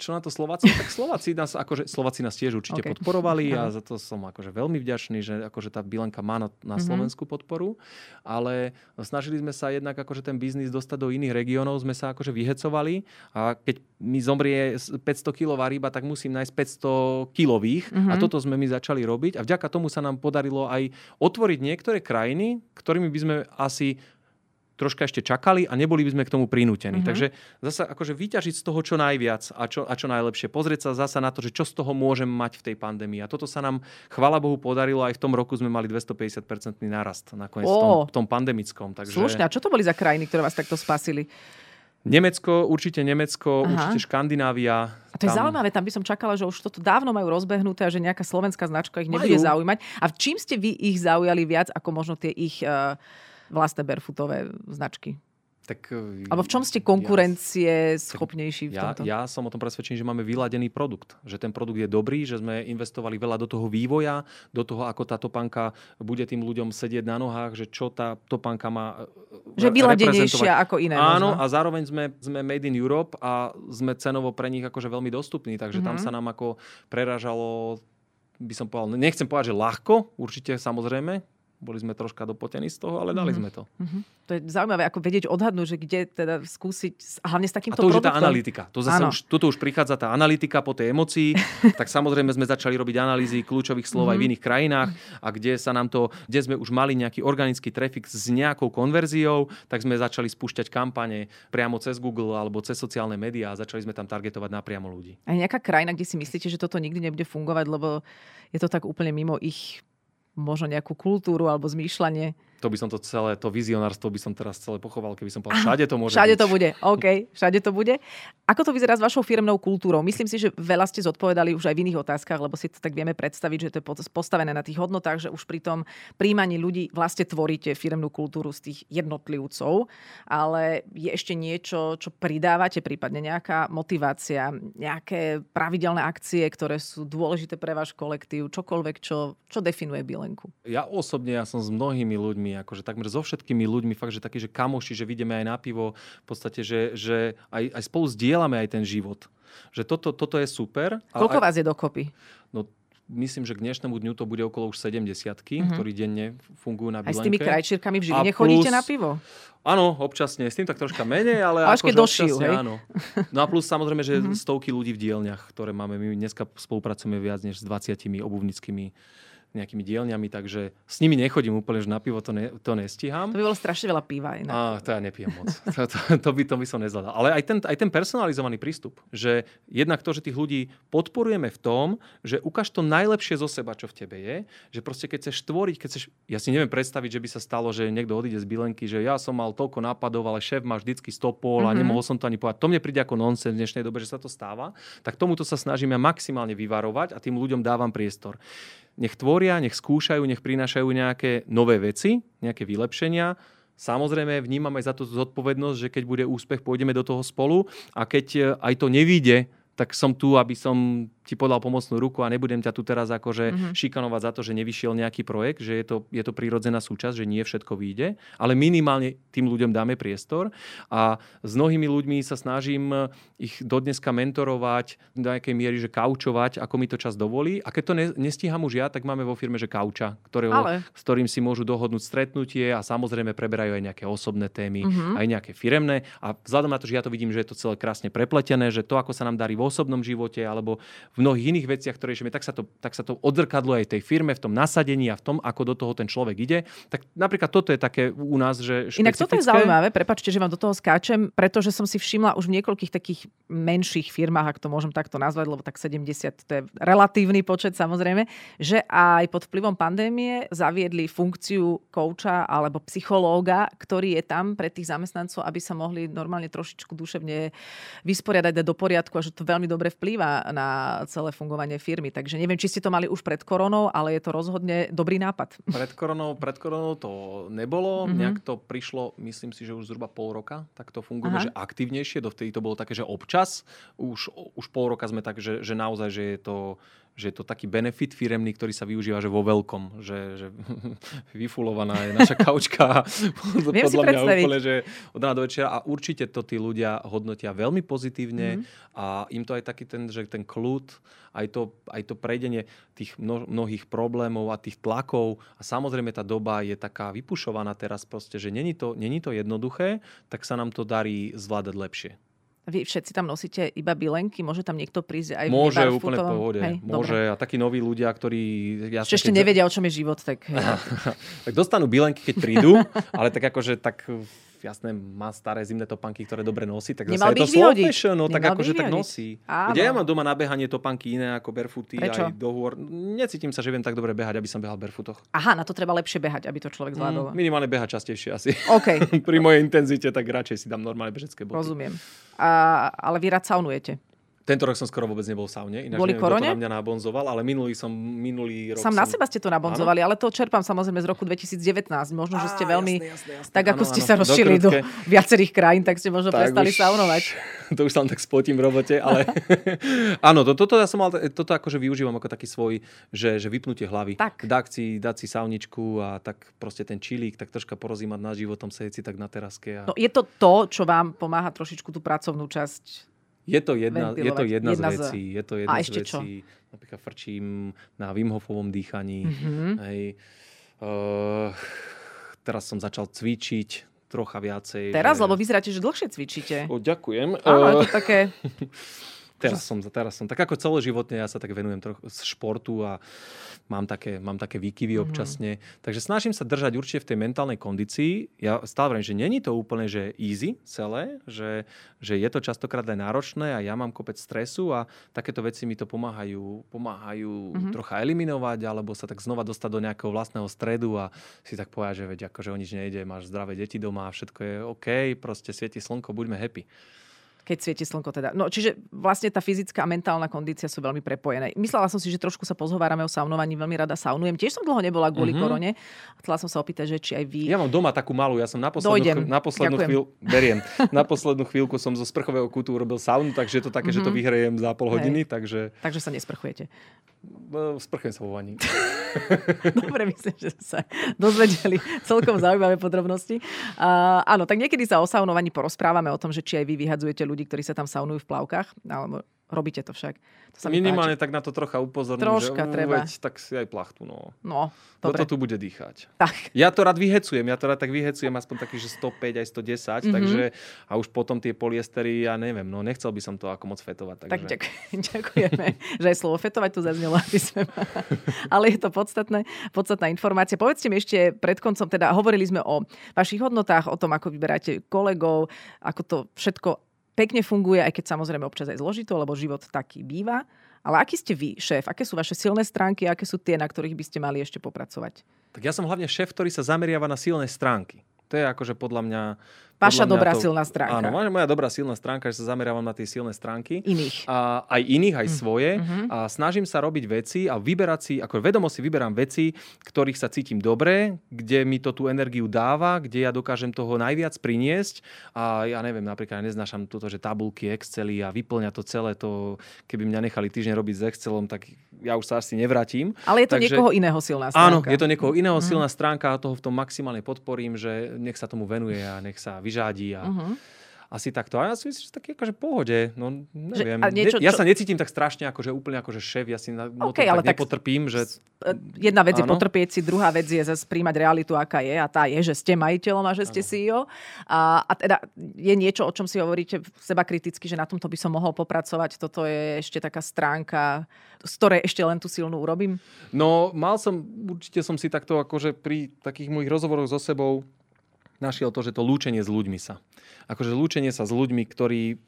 Čo na to Slováci? Tak Slováci nás, akože, Slováci nás tiež určite okay. podporovali a za to som akože veľmi vďačný, že akože tá bilanka má na, na mm-hmm. Slovensku podporu, ale snažili sme sa jednak akože ten biznis dostať do iných regiónov, sme sa akože vyhecovali a keď mi zomrie 500 kilová ryba, tak musím nájsť 500 kilových mm-hmm. a toto sme my začali robiť a vďaka tomu sa nám podarilo aj otvoriť niektoré krajiny, ktorými by sme asi troška ešte čakali a neboli by sme k tomu prinútení. Mm-hmm. Takže zasa akože vyťažiť z toho čo najviac a čo, a čo najlepšie. Pozrieť sa zasa na to, že čo z toho môžem mať v tej pandémii. A toto sa nám, chvala Bohu, podarilo. Aj v tom roku sme mali 250-percentný narast nakoniec oh. v, tom, v tom pandemickom. Takže... Slušne. A čo to boli za krajiny, ktoré vás takto spasili? Nemecko, určite Nemecko, Aha. určite Škandinávia. A to je tam... zaujímavé, tam by som čakala, že už toto dávno majú rozbehnuté a že nejaká slovenská značka ich nebude majú. zaujímať. A v čím ste vy ich zaujali viac ako možno tie ich uh, vlastné barefootové značky? Tak, e, Alebo v čom ste konkurencie ja, schopnejší v tomto? Ja, ja som o tom presvedčený, že máme vyladený produkt. Že ten produkt je dobrý, že sme investovali veľa do toho vývoja, do toho, ako tá topánka bude tým ľuďom sedieť na nohách, že čo tá topánka má e, Že vyladenejšia ako iné. Áno, možno. a zároveň sme, sme made in Europe a sme cenovo pre nich akože veľmi dostupní, takže mm-hmm. tam mhm. sa nám ako preražalo by som povedal, nechcem povedať, že ľahko, určite samozrejme, boli sme troška dopotení z toho, ale dali mm-hmm. sme to. Mm-hmm. To je zaujímavé, ako vedieť odhadnúť, že kde teda skúsiť, hlavne s takýmto A to už je tá analytika. To zase už, tuto už prichádza tá analytika po tej emocii. <laughs> tak samozrejme sme začali robiť analýzy kľúčových slov mm-hmm. aj v mhm. iných krajinách a kde sa nám to, kde sme už mali nejaký organický trafik s nejakou konverziou, tak sme začali spúšťať kampane priamo cez Google alebo cez sociálne médiá a začali sme tam targetovať napriamo ľudí. A nejaká krajina, kde si myslíte, že toto nikdy nebude fungovať, lebo je to tak úplne mimo ich možno nejakú kultúru alebo zmýšľanie to by som to celé, to vizionárstvo by som teraz celé pochoval, keby som povedal, všade to môže Všade byť. to bude, OK, všade to bude. Ako to vyzerá s vašou firmnou kultúrou? Myslím si, že veľa ste zodpovedali už aj v iných otázkach, lebo si to tak vieme predstaviť, že to je postavené na tých hodnotách, že už pri tom príjmaní ľudí vlastne tvoríte firmnú kultúru z tých jednotlivcov, ale je ešte niečo, čo pridávate, prípadne nejaká motivácia, nejaké pravidelné akcie, ktoré sú dôležité pre váš kolektív, čokoľvek, čo, čo definuje Bilenku? Ja osobne, ja som s mnohými ľuďmi akože takmer so všetkými ľuďmi, fakt, že takí, že kamoši, že vidíme aj na pivo, v podstate, že, že aj, aj spolu zdieľame aj ten život. Že toto, toto je super. Koľko a, vás je dokopy? No myslím, že k dnešnému dňu to bude okolo už 70 mm-hmm. ktorí denne fungujú na bilenke. Aj s tými krajčírkami v Žiline chodíte na pivo? Áno, občasne. S tým tak troška menej, ale... Až keď došijú, hej? Áno. No a plus samozrejme, že mm-hmm. stovky ľudí v dielniach, ktoré máme. My dneska spolupracujeme viac než s 20 obuvnickými nejakými dielňami, takže s nimi nechodím úplne, že na pivo to, ne, to nestíham. To by bolo strašne veľa piva. Inak. A, to ja nepijem moc. <laughs> to, to, to, by, to by som nezvládal. Ale aj ten, aj ten personalizovaný prístup, že jednak to, že tých ľudí podporujeme v tom, že ukáž to najlepšie zo seba, čo v tebe je, že proste keď chceš tvoriť, keď chceš, ja si neviem predstaviť, že by sa stalo, že niekto odíde z Bilenky, že ja som mal toľko nápadov, ale šéf má vždycky stopol mm-hmm. a mhm. nemohol som to ani povedať. To mne príde ako nonsens v dnešnej dobe, že sa to stáva. Tak tomuto sa snažíme maximálne vyvarovať a tým ľuďom dávam priestor nech tvoria, nech skúšajú, nech prinášajú nejaké nové veci, nejaké vylepšenia. Samozrejme, vnímame za to zodpovednosť, že keď bude úspech, pôjdeme do toho spolu a keď e, aj to nevíde, tak som tu, aby som ti podal pomocnú ruku a nebudem ťa tu teraz akože mm-hmm. šikanovať za to, že nevyšiel nejaký projekt, že je to, je to prírodzená súčasť, že nie všetko vyjde, ale minimálne tým ľuďom dáme priestor a s mnohými ľuďmi sa snažím ich dodneska mentorovať do nejakej miery, že kaučovať, ako mi to čas dovolí a keď to ne, nestíham už ja, tak máme vo firme, že kauča, ktorého, ale... s ktorým si môžu dohodnúť stretnutie a samozrejme preberajú aj nejaké osobné témy, mm-hmm. aj nejaké firemné a vzhľadom na to, že ja to vidím, že je to celé krásne prepletené, že to, ako sa nám darí v osobnom živote alebo v mnohých iných veciach, ktoré žijeme, tak sa to, tak sa to odzrkadlo aj tej firme, v tom nasadení a v tom, ako do toho ten človek ide. Tak napríklad toto je také u nás, že špecifické. Inak toto je zaujímavé, prepačte, že vám do toho skáčem, pretože som si všimla už v niekoľkých takých menších firmách, ak to môžem takto nazvať, lebo tak 70 to je relatívny počet samozrejme, že aj pod vplyvom pandémie zaviedli funkciu kouča alebo psychológa, ktorý je tam pre tých zamestnancov, aby sa mohli normálne trošičku duševne vysporiadať, dať do poriadku a že to veľmi dobre vplýva na celé fungovanie firmy. Takže neviem, či ste to mali už pred koronou, ale je to rozhodne dobrý nápad. Pred koronou, pred koronou to nebolo. Mm-hmm. Nejak to prišlo, myslím si, že už zhruba pol roka, tak to funguje, že aktívnejšie. Dovtedy to bolo také, že občas. Už, už pol roka sme tak, že, že naozaj, že je to že je to taký benefit firemný, ktorý sa využíva že vo veľkom, že, že <laughs> vyfulovaná je naša kaučka <laughs> Viem podľa mňa úplne, že od rána do večera a určite to tí ľudia hodnotia veľmi pozitívne mm-hmm. a im to aj taký ten, že ten kľud, aj to, aj to prejdenie tých mno, mnohých problémov a tých tlakov a samozrejme tá doba je taká vypušovaná teraz proste, že není to, není to jednoduché, tak sa nám to darí zvládať lepšie. Vy všetci tam nosíte iba bilenky? Môže tam niekto prísť aj Môže, v úplne v pohode. Hej, Môže. Dobre. A takí noví ľudia, ktorí... Ja ešte keď... nevedia, o čom je život, tak... <laughs> tak dostanú bilenky, keď prídu, <laughs> ale tak akože tak jasné, má staré zimné topanky, ktoré dobre nosí, tak zase je to slow fashion, no tak akože tak nosí. Áno. Kde ja mám doma na behanie topánky iné ako barefooty Prečo? aj do hôr. Necítim sa, že viem tak dobre behať, aby som behal barefootoch. Aha, na to treba lepšie behať, aby to človek zvládol. Mm, minimálne behať častejšie asi. Okay. <laughs> Pri mojej intenzite tak radšej si dám normálne bežecké boty. Rozumiem. A, ale vy rád saunujete. Tento rok som skoro vôbec nebol v saune, ináč Kvôli neviem, korone? to na mňa nabonzoval, ale minulý, som, minulý rok Sam som... na seba ste to nabonzovali, áno? ale to čerpám samozrejme z roku 2019. Možno, že ste veľmi, jasné, jasné, jasné. tak ako áno, ste áno. sa rozšili do, do viacerých krajín, tak ste možno tak prestali už, saunovať. <laughs> To už sa tak spotím v robote, ale <laughs> áno, to, toto ja som mal, toto akože využívam ako taký svoj, že, že vypnutie hlavy. Tak. Dať si, dať si sauničku a tak proste ten čilík, tak troška porozímať na životom, sedieť si tak na teraske. A... No, je to to, čo vám pomáha trošičku tú pracovnú časť je to jedna, je to jedna, jedna z vecí. Je to jedna a z vecí. Čo? Napríklad frčím na Wim Hofovom dýchaní. Mm-hmm. Hej. Uh, teraz som začal cvičiť trocha viacej. Teraz? Že... Lebo vyzeráte, že dlhšie cvičíte. O, ďakujem. Áno, je to také... <laughs> teraz som, teraz som, tak ako celoživotne ja sa tak venujem trochu športu a mám také, mám také výkyvy mm-hmm. občasne. Takže snažím sa držať určite v tej mentálnej kondícii. Ja stále viem, že není to úplne že easy celé, že, že je to častokrát aj náročné a ja mám kopec stresu a takéto veci mi to pomáhajú, pomáhajú mm-hmm. trocha eliminovať alebo sa tak znova dostať do nejakého vlastného stredu a si tak povedať, že veď akože o nič nejde, máš zdravé deti doma a všetko je OK, proste svieti slnko, buďme happy keď svieti slnko teda. No, čiže vlastne tá fyzická a mentálna kondícia sú veľmi prepojené. Myslela som si, že trošku sa pozhovárame o saunovaní, veľmi rada saunujem. Tiež som dlho nebola kvôli mm-hmm. korone. Chcela som sa opýtať, že či aj vy... Ja mám doma takú malú, ja som na poslednú, Dojdem. na poslednú chvíľu, beriem, <laughs> na poslednú chvíľku som zo sprchového kútu urobil saunu, takže je to také, mm-hmm. že to mhm. vyhrejem za pol hodiny, Hej. takže... Takže sa nesprchujete. No, sprchujem sa vo vani. <laughs> Dobre, myslím, že sa dozvedeli celkom zaujímavé podrobnosti. Uh, áno, tak niekedy sa o saunovaní porozprávame o tom, že či aj vy vyhadzujete ľudí, ktorí sa tam saunujú v plavkách, alebo Robíte to však. To sa Minimálne tak na to trocha upozorním, Troška že treba. Veď, tak si aj plachtu. No. no dobre. Toto tu bude dýchať. Tak. Ja to rád vyhecujem, ja to rád tak vyhecujem aspoň taký, že 105 aj 110, mm-hmm. takže a už potom tie poliestery, ja neviem, no nechcel by som to ako moc fetovať. Takže... Tak ďak, <laughs> ďakujeme, že aj slovo fetovať tu zaznelo, aby sme... ale je to podstatné, podstatná informácia. Povedzte mi ešte pred koncom, teda hovorili sme o vašich hodnotách, o tom, ako vyberáte kolegov, ako to všetko pekne funguje, aj keď samozrejme občas aj zložito, lebo život taký býva. Ale aký ste vy, šéf? Aké sú vaše silné stránky? Aké sú tie, na ktorých by ste mali ešte popracovať? Tak ja som hlavne šéf, ktorý sa zameriava na silné stránky. To je akože podľa mňa, Vaša dobrá to, silná stránka. Áno, moja dobrá silná stránka, že sa zameriavam na tie silné stránky. Iných. A, aj iných, aj mm. svoje. Mm-hmm. A snažím sa robiť veci a vyberať si, ako vedomo si vyberám veci, ktorých sa cítim dobre, kde mi to tú energiu dáva, kde ja dokážem toho najviac priniesť. A ja neviem, napríklad ja neznášam toto, že tabulky, Excely a vyplňa to celé to, keby mňa nechali týždeň robiť s Excelom, tak ja už sa asi nevrátim. Ale je to Takže, niekoho iného silná stránka. Áno, je to niekoho iného mm. silná stránka a toho v tom maximálne podporím, že nech sa tomu venuje a nech sa vyžádí a uh-huh. asi takto. A ja si myslím, že taký akože pohode. No, neviem. Že, niečo, ja čo... sa necítim tak strašne akože úplne akože šéf. Ja si na okay, ale tak nepotrpím. Že... Jedna vec áno. je potrpieť si, druhá vec je zase príjmať realitu, aká je. A tá je, že ste majiteľom a že ste áno. CEO. A, a teda je niečo, o čom si hovoríte seba kriticky, že na tomto by som mohol popracovať. Toto je ešte taká stránka, z ktorej ešte len tú silnú urobím? No, mal som, určite som si takto akože pri takých mojich rozhovoroch so sebou našiel to, že to lúčenie s ľuďmi sa. Akože lúčenie sa s ľuďmi, ktorí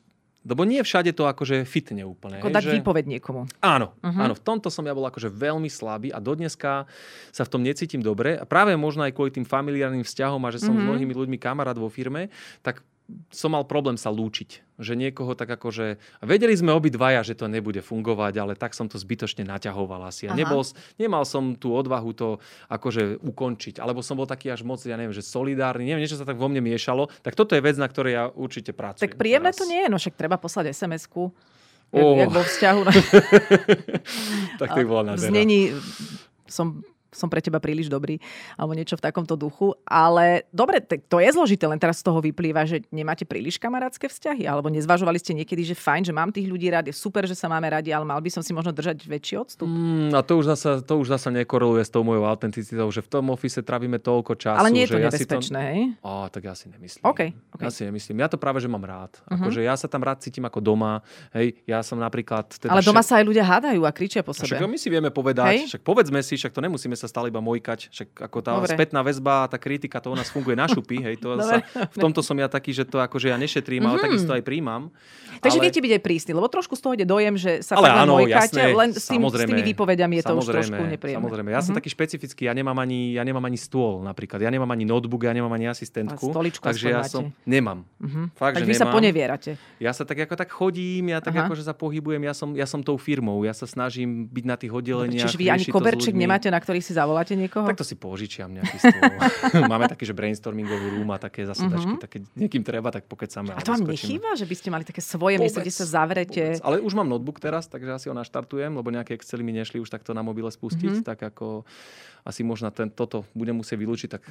lebo nie všade to akože fitne úplne. Ako dať že... výpoveď niekomu. Áno, uh-huh. áno, v tomto som ja bol akože veľmi slabý a dodneska sa v tom necítim dobre. A práve možno aj kvôli tým familiárnym vzťahom a že som uh-huh. s mhm. mnohými ľuďmi kamarát vo firme, tak som mal problém sa lúčiť. Že niekoho tak akože... Vedeli sme obidvaja, že to nebude fungovať, ale tak som to zbytočne naťahoval asi. A nebol, nemal som tú odvahu to akože ukončiť. Alebo som bol taký až moc, ja neviem, že solidárny. Neviem, niečo sa tak vo mne miešalo. Tak toto je vec, na ktorej ja určite pracujem. Tak príjemné teraz. to nie je, no však treba poslať SMS-ku. Jak, oh. jak vo vzťahu. <laughs> tak to bola nádhera. Znení som som pre teba príliš dobrý, alebo niečo v takomto duchu. Ale dobre, to je zložité, len teraz z toho vyplýva, že nemáte príliš kamarátske vzťahy, alebo nezvažovali ste niekedy, že fajn, že mám tých ľudí rád, je super, že sa máme radi, ale mal by som si možno držať väčší odstup. Mm, a to už, zasa, to už zasa nekoreluje s tou mojou autenticitou, že v tom ofise trávime toľko času. Ale nie je to že nebezpečné, ja hej? Á, tak ja si nemyslím. Okay, okay. Ja si nemyslím. Ja to práve, že mám rád. Uh-huh. Akože ja sa tam rád cítim ako doma. Hej, ja som napríklad... Teda ale doma sa aj ľudia hádajú a kričia po sebe. Však my si vieme povedať, hej? však povedzme si, však to nemusíme sa stále iba mojkať však ako tá Dobre. spätná väzba, tá kritika, to u nás funguje na šupy, hej, to sa, v tomto som ja taký, že to akože ja nešetrím, mm-hmm. ale mhm. takisto aj príjmam. Takže ale... viete byť aj prísny, lebo trošku z toho ide dojem, že sa ale áno, mojkáte, jasné, len s, tým, s tými výpovediami je to už trošku nepríjemné. Samozrejme, ja mm-hmm. som mhm. taký špecifický, ja nemám ani, ja nemám ani stôl napríklad, ja nemám ani notebook, ja nemám ani asistentku. takže ja som, nemám. Mm-hmm. Fakt, tak že vy nemám. sa ponevierate. Ja sa tak ako tak chodím, ja tak ako, že sa pohybujem, ja som, ja som tou firmou, ja sa snažím byť na tých oddeleniach. Čiže vy ani koberček nemáte, na ktorý si zavoláte niekoho? Tak to si požičiam nejaký stôl. <laughs> Máme taký, že brainstormingový room a také zasedačky, uh-huh. také niekým treba, tak samé. A to vám nechýba, že by ste mali také svoje miesto, kde sa zavrete? Vôbec. Ale už mám notebook teraz, takže asi ho naštartujem, lebo nejaké Excely mi nešli už takto na mobile spustiť, uh-huh. tak ako asi možno ten, toto budem musieť vylúčiť, tak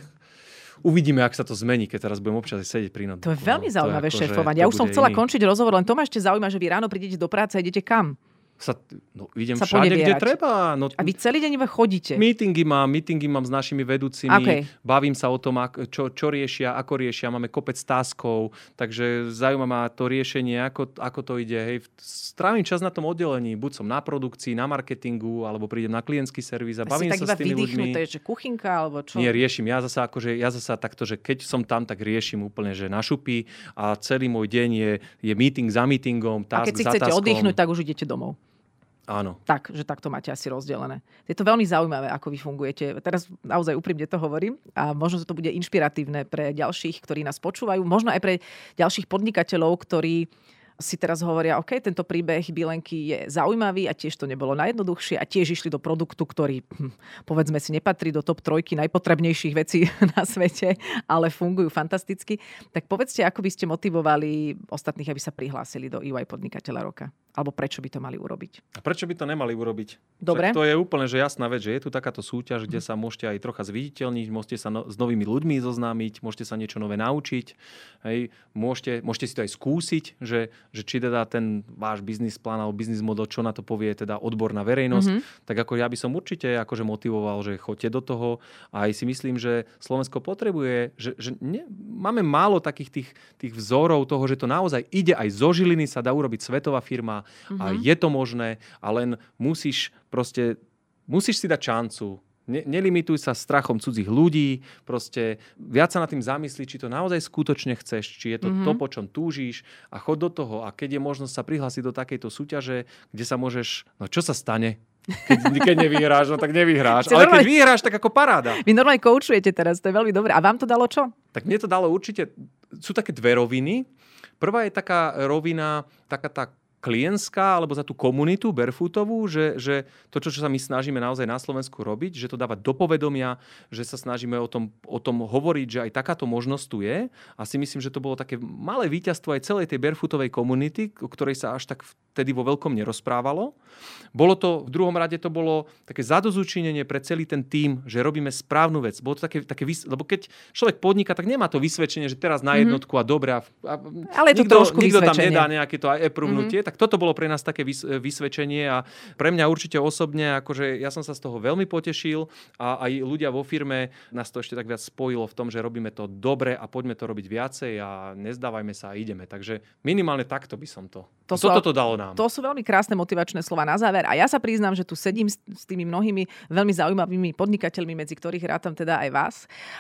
uvidíme, ak sa to zmení, keď teraz budem občas sedieť pri notebooku. To je veľmi no, zaujímavé šéfovanie. Ja už som chcela iný. končiť rozhovor, len to ma ešte zaujíma, že vy ráno prídete do práce a idete kam? Sa, no, idem sa všade, kde treba. No, a vy celý deň iba chodíte? Meetingy mám, meetingy mám s našimi vedúcimi, okay. bavím sa o tom, čo, čo riešia, ako riešia, máme kopec táskov, takže zaujíma ma to riešenie, ako, ako to ide. Hej. Strávim čas na tom oddelení, buď som na produkcii, na marketingu, alebo prídem na klientský servis a bavím sa s tými ľuďmi. To je, že kuchynka, alebo čo? Nie, riešim. Ja zasa, akože, ja zasa takto, že keď som tam, tak riešim úplne, že na šupy a celý môj deň je, je meeting za meetingom, task A keď si chcete oddychnúť, tak už idete domov. Áno. Tak, že takto máte asi rozdelené. Je to veľmi zaujímavé, ako vy fungujete. Teraz naozaj úprimne to hovorím a možno, to bude inšpiratívne pre ďalších, ktorí nás počúvajú, možno aj pre ďalších podnikateľov, ktorí si teraz hovoria, OK, tento príbeh Bilenky je zaujímavý a tiež to nebolo najjednoduchšie a tiež išli do produktu, ktorý, hm, povedzme si, nepatrí do top trojky najpotrebnejších vecí <laughs> na svete, ale fungujú fantasticky. Tak povedzte, ako by ste motivovali ostatných, aby sa prihlásili do EY podnikateľa roka? Alebo prečo by to mali urobiť? A prečo by to nemali urobiť? Dobre. Však to je úplne že jasná vec, že je tu takáto súťaž, kde sa môžete aj trocha zviditeľniť, môžete sa no, s novými ľuďmi zoznámiť, môžete sa niečo nové naučiť, hej, môžete, môžete si to aj skúsiť, že, že či teda ten váš biznis plán alebo biznis model, čo na to povie teda odborná verejnosť, mm-hmm. tak ako ja by som určite akože motivoval, že choďte do toho a aj si myslím, že Slovensko potrebuje, že, že ne, máme málo takých tých, tých vzorov toho, že to naozaj ide aj zo Žiliny sa dá urobiť svetová firma, mm-hmm. a je to možné a len musíš proste, musíš si dať šancu. Ne, nelimituj sa strachom cudzích ľudí, proste viac sa nad tým zamysli, či to naozaj skutočne chceš, či je to mm-hmm. to, po čom túžiš a chod do toho. A keď je možnosť sa prihlásiť do takejto súťaže, kde sa môžeš, no čo sa stane? Keď, <laughs> keď nevyhráš, no tak nevyhráš. Ale keď vyhráš, tak ako paráda. Vy normálne koučujete teraz, to je veľmi dobré. A vám to dalo čo? Tak mne to dalo určite sú také dve roviny. Prvá je taká rovina, taká tá klientská alebo za tú komunitu barefootovú, že, že to, čo, čo sa my snažíme naozaj na Slovensku robiť, že to dávať do povedomia, že sa snažíme o tom, o tom hovoriť, že aj takáto možnosť tu je. A si myslím, že to bolo také malé víťazstvo aj celej tej barefootovej komunity, o ktorej sa až tak vtedy vo veľkom nerozprávalo. Bolo to, v druhom rade to bolo také zadozučinenie pre celý ten tým, že robíme správnu vec. Bolo to také, také lebo keď človek podniká, tak nemá to vysvedčenie, že teraz na mhm. jednotku a dobre. A, a Ale je to nikto, trošku nikto tam nedá nejaké to e-prúvnutie, mm-hmm. tak toto bolo pre nás také vysvedčenie a pre mňa určite osobne, akože ja som sa z toho veľmi potešil a aj ľudia vo firme nás to ešte tak viac spojilo v tom, že robíme to dobre a poďme to robiť viacej a nezdávajme sa a ideme. Takže minimálne takto by som to. To toto to dalo nám. To sú veľmi krásne motivačné slova na záver. A ja sa priznám, že tu sedím s, tými mnohými veľmi zaujímavými podnikateľmi, medzi ktorých rátam teda aj vás.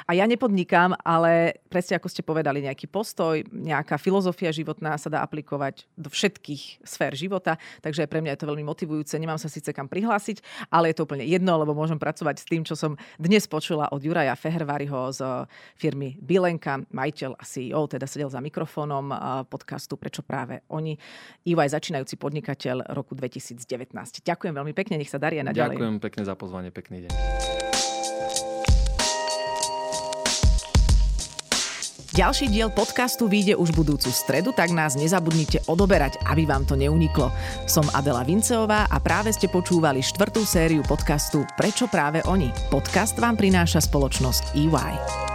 A ja nepodnikám, ale presne ako ste povedali, nejaký postoj, nejaká filozofia životná sa dá aplikovať do všetkých sfér života. Takže pre mňa je to veľmi motivujúce. Nemám sa síce kam prihlásiť, ale je to úplne jedno, lebo môžem pracovať s tým, čo som dnes počula od Juraja Fehervariho z firmy Bilenka, majiteľ a CEO, teda sedel za mikrofónom podcastu Prečo práve oni. Ivo aj začínajúci podnikateľ roku 2019. Ďakujem veľmi pekne, nech sa darí naďalej. Ďakujem pekne za pozvanie, pekný deň. Ďalší diel podcastu vyjde už budúcu stredu, tak nás nezabudnite odoberať, aby vám to neuniklo. Som Adela Vinceová a práve ste počúvali štvrtú sériu podcastu Prečo práve oni? Podcast vám prináša spoločnosť EY.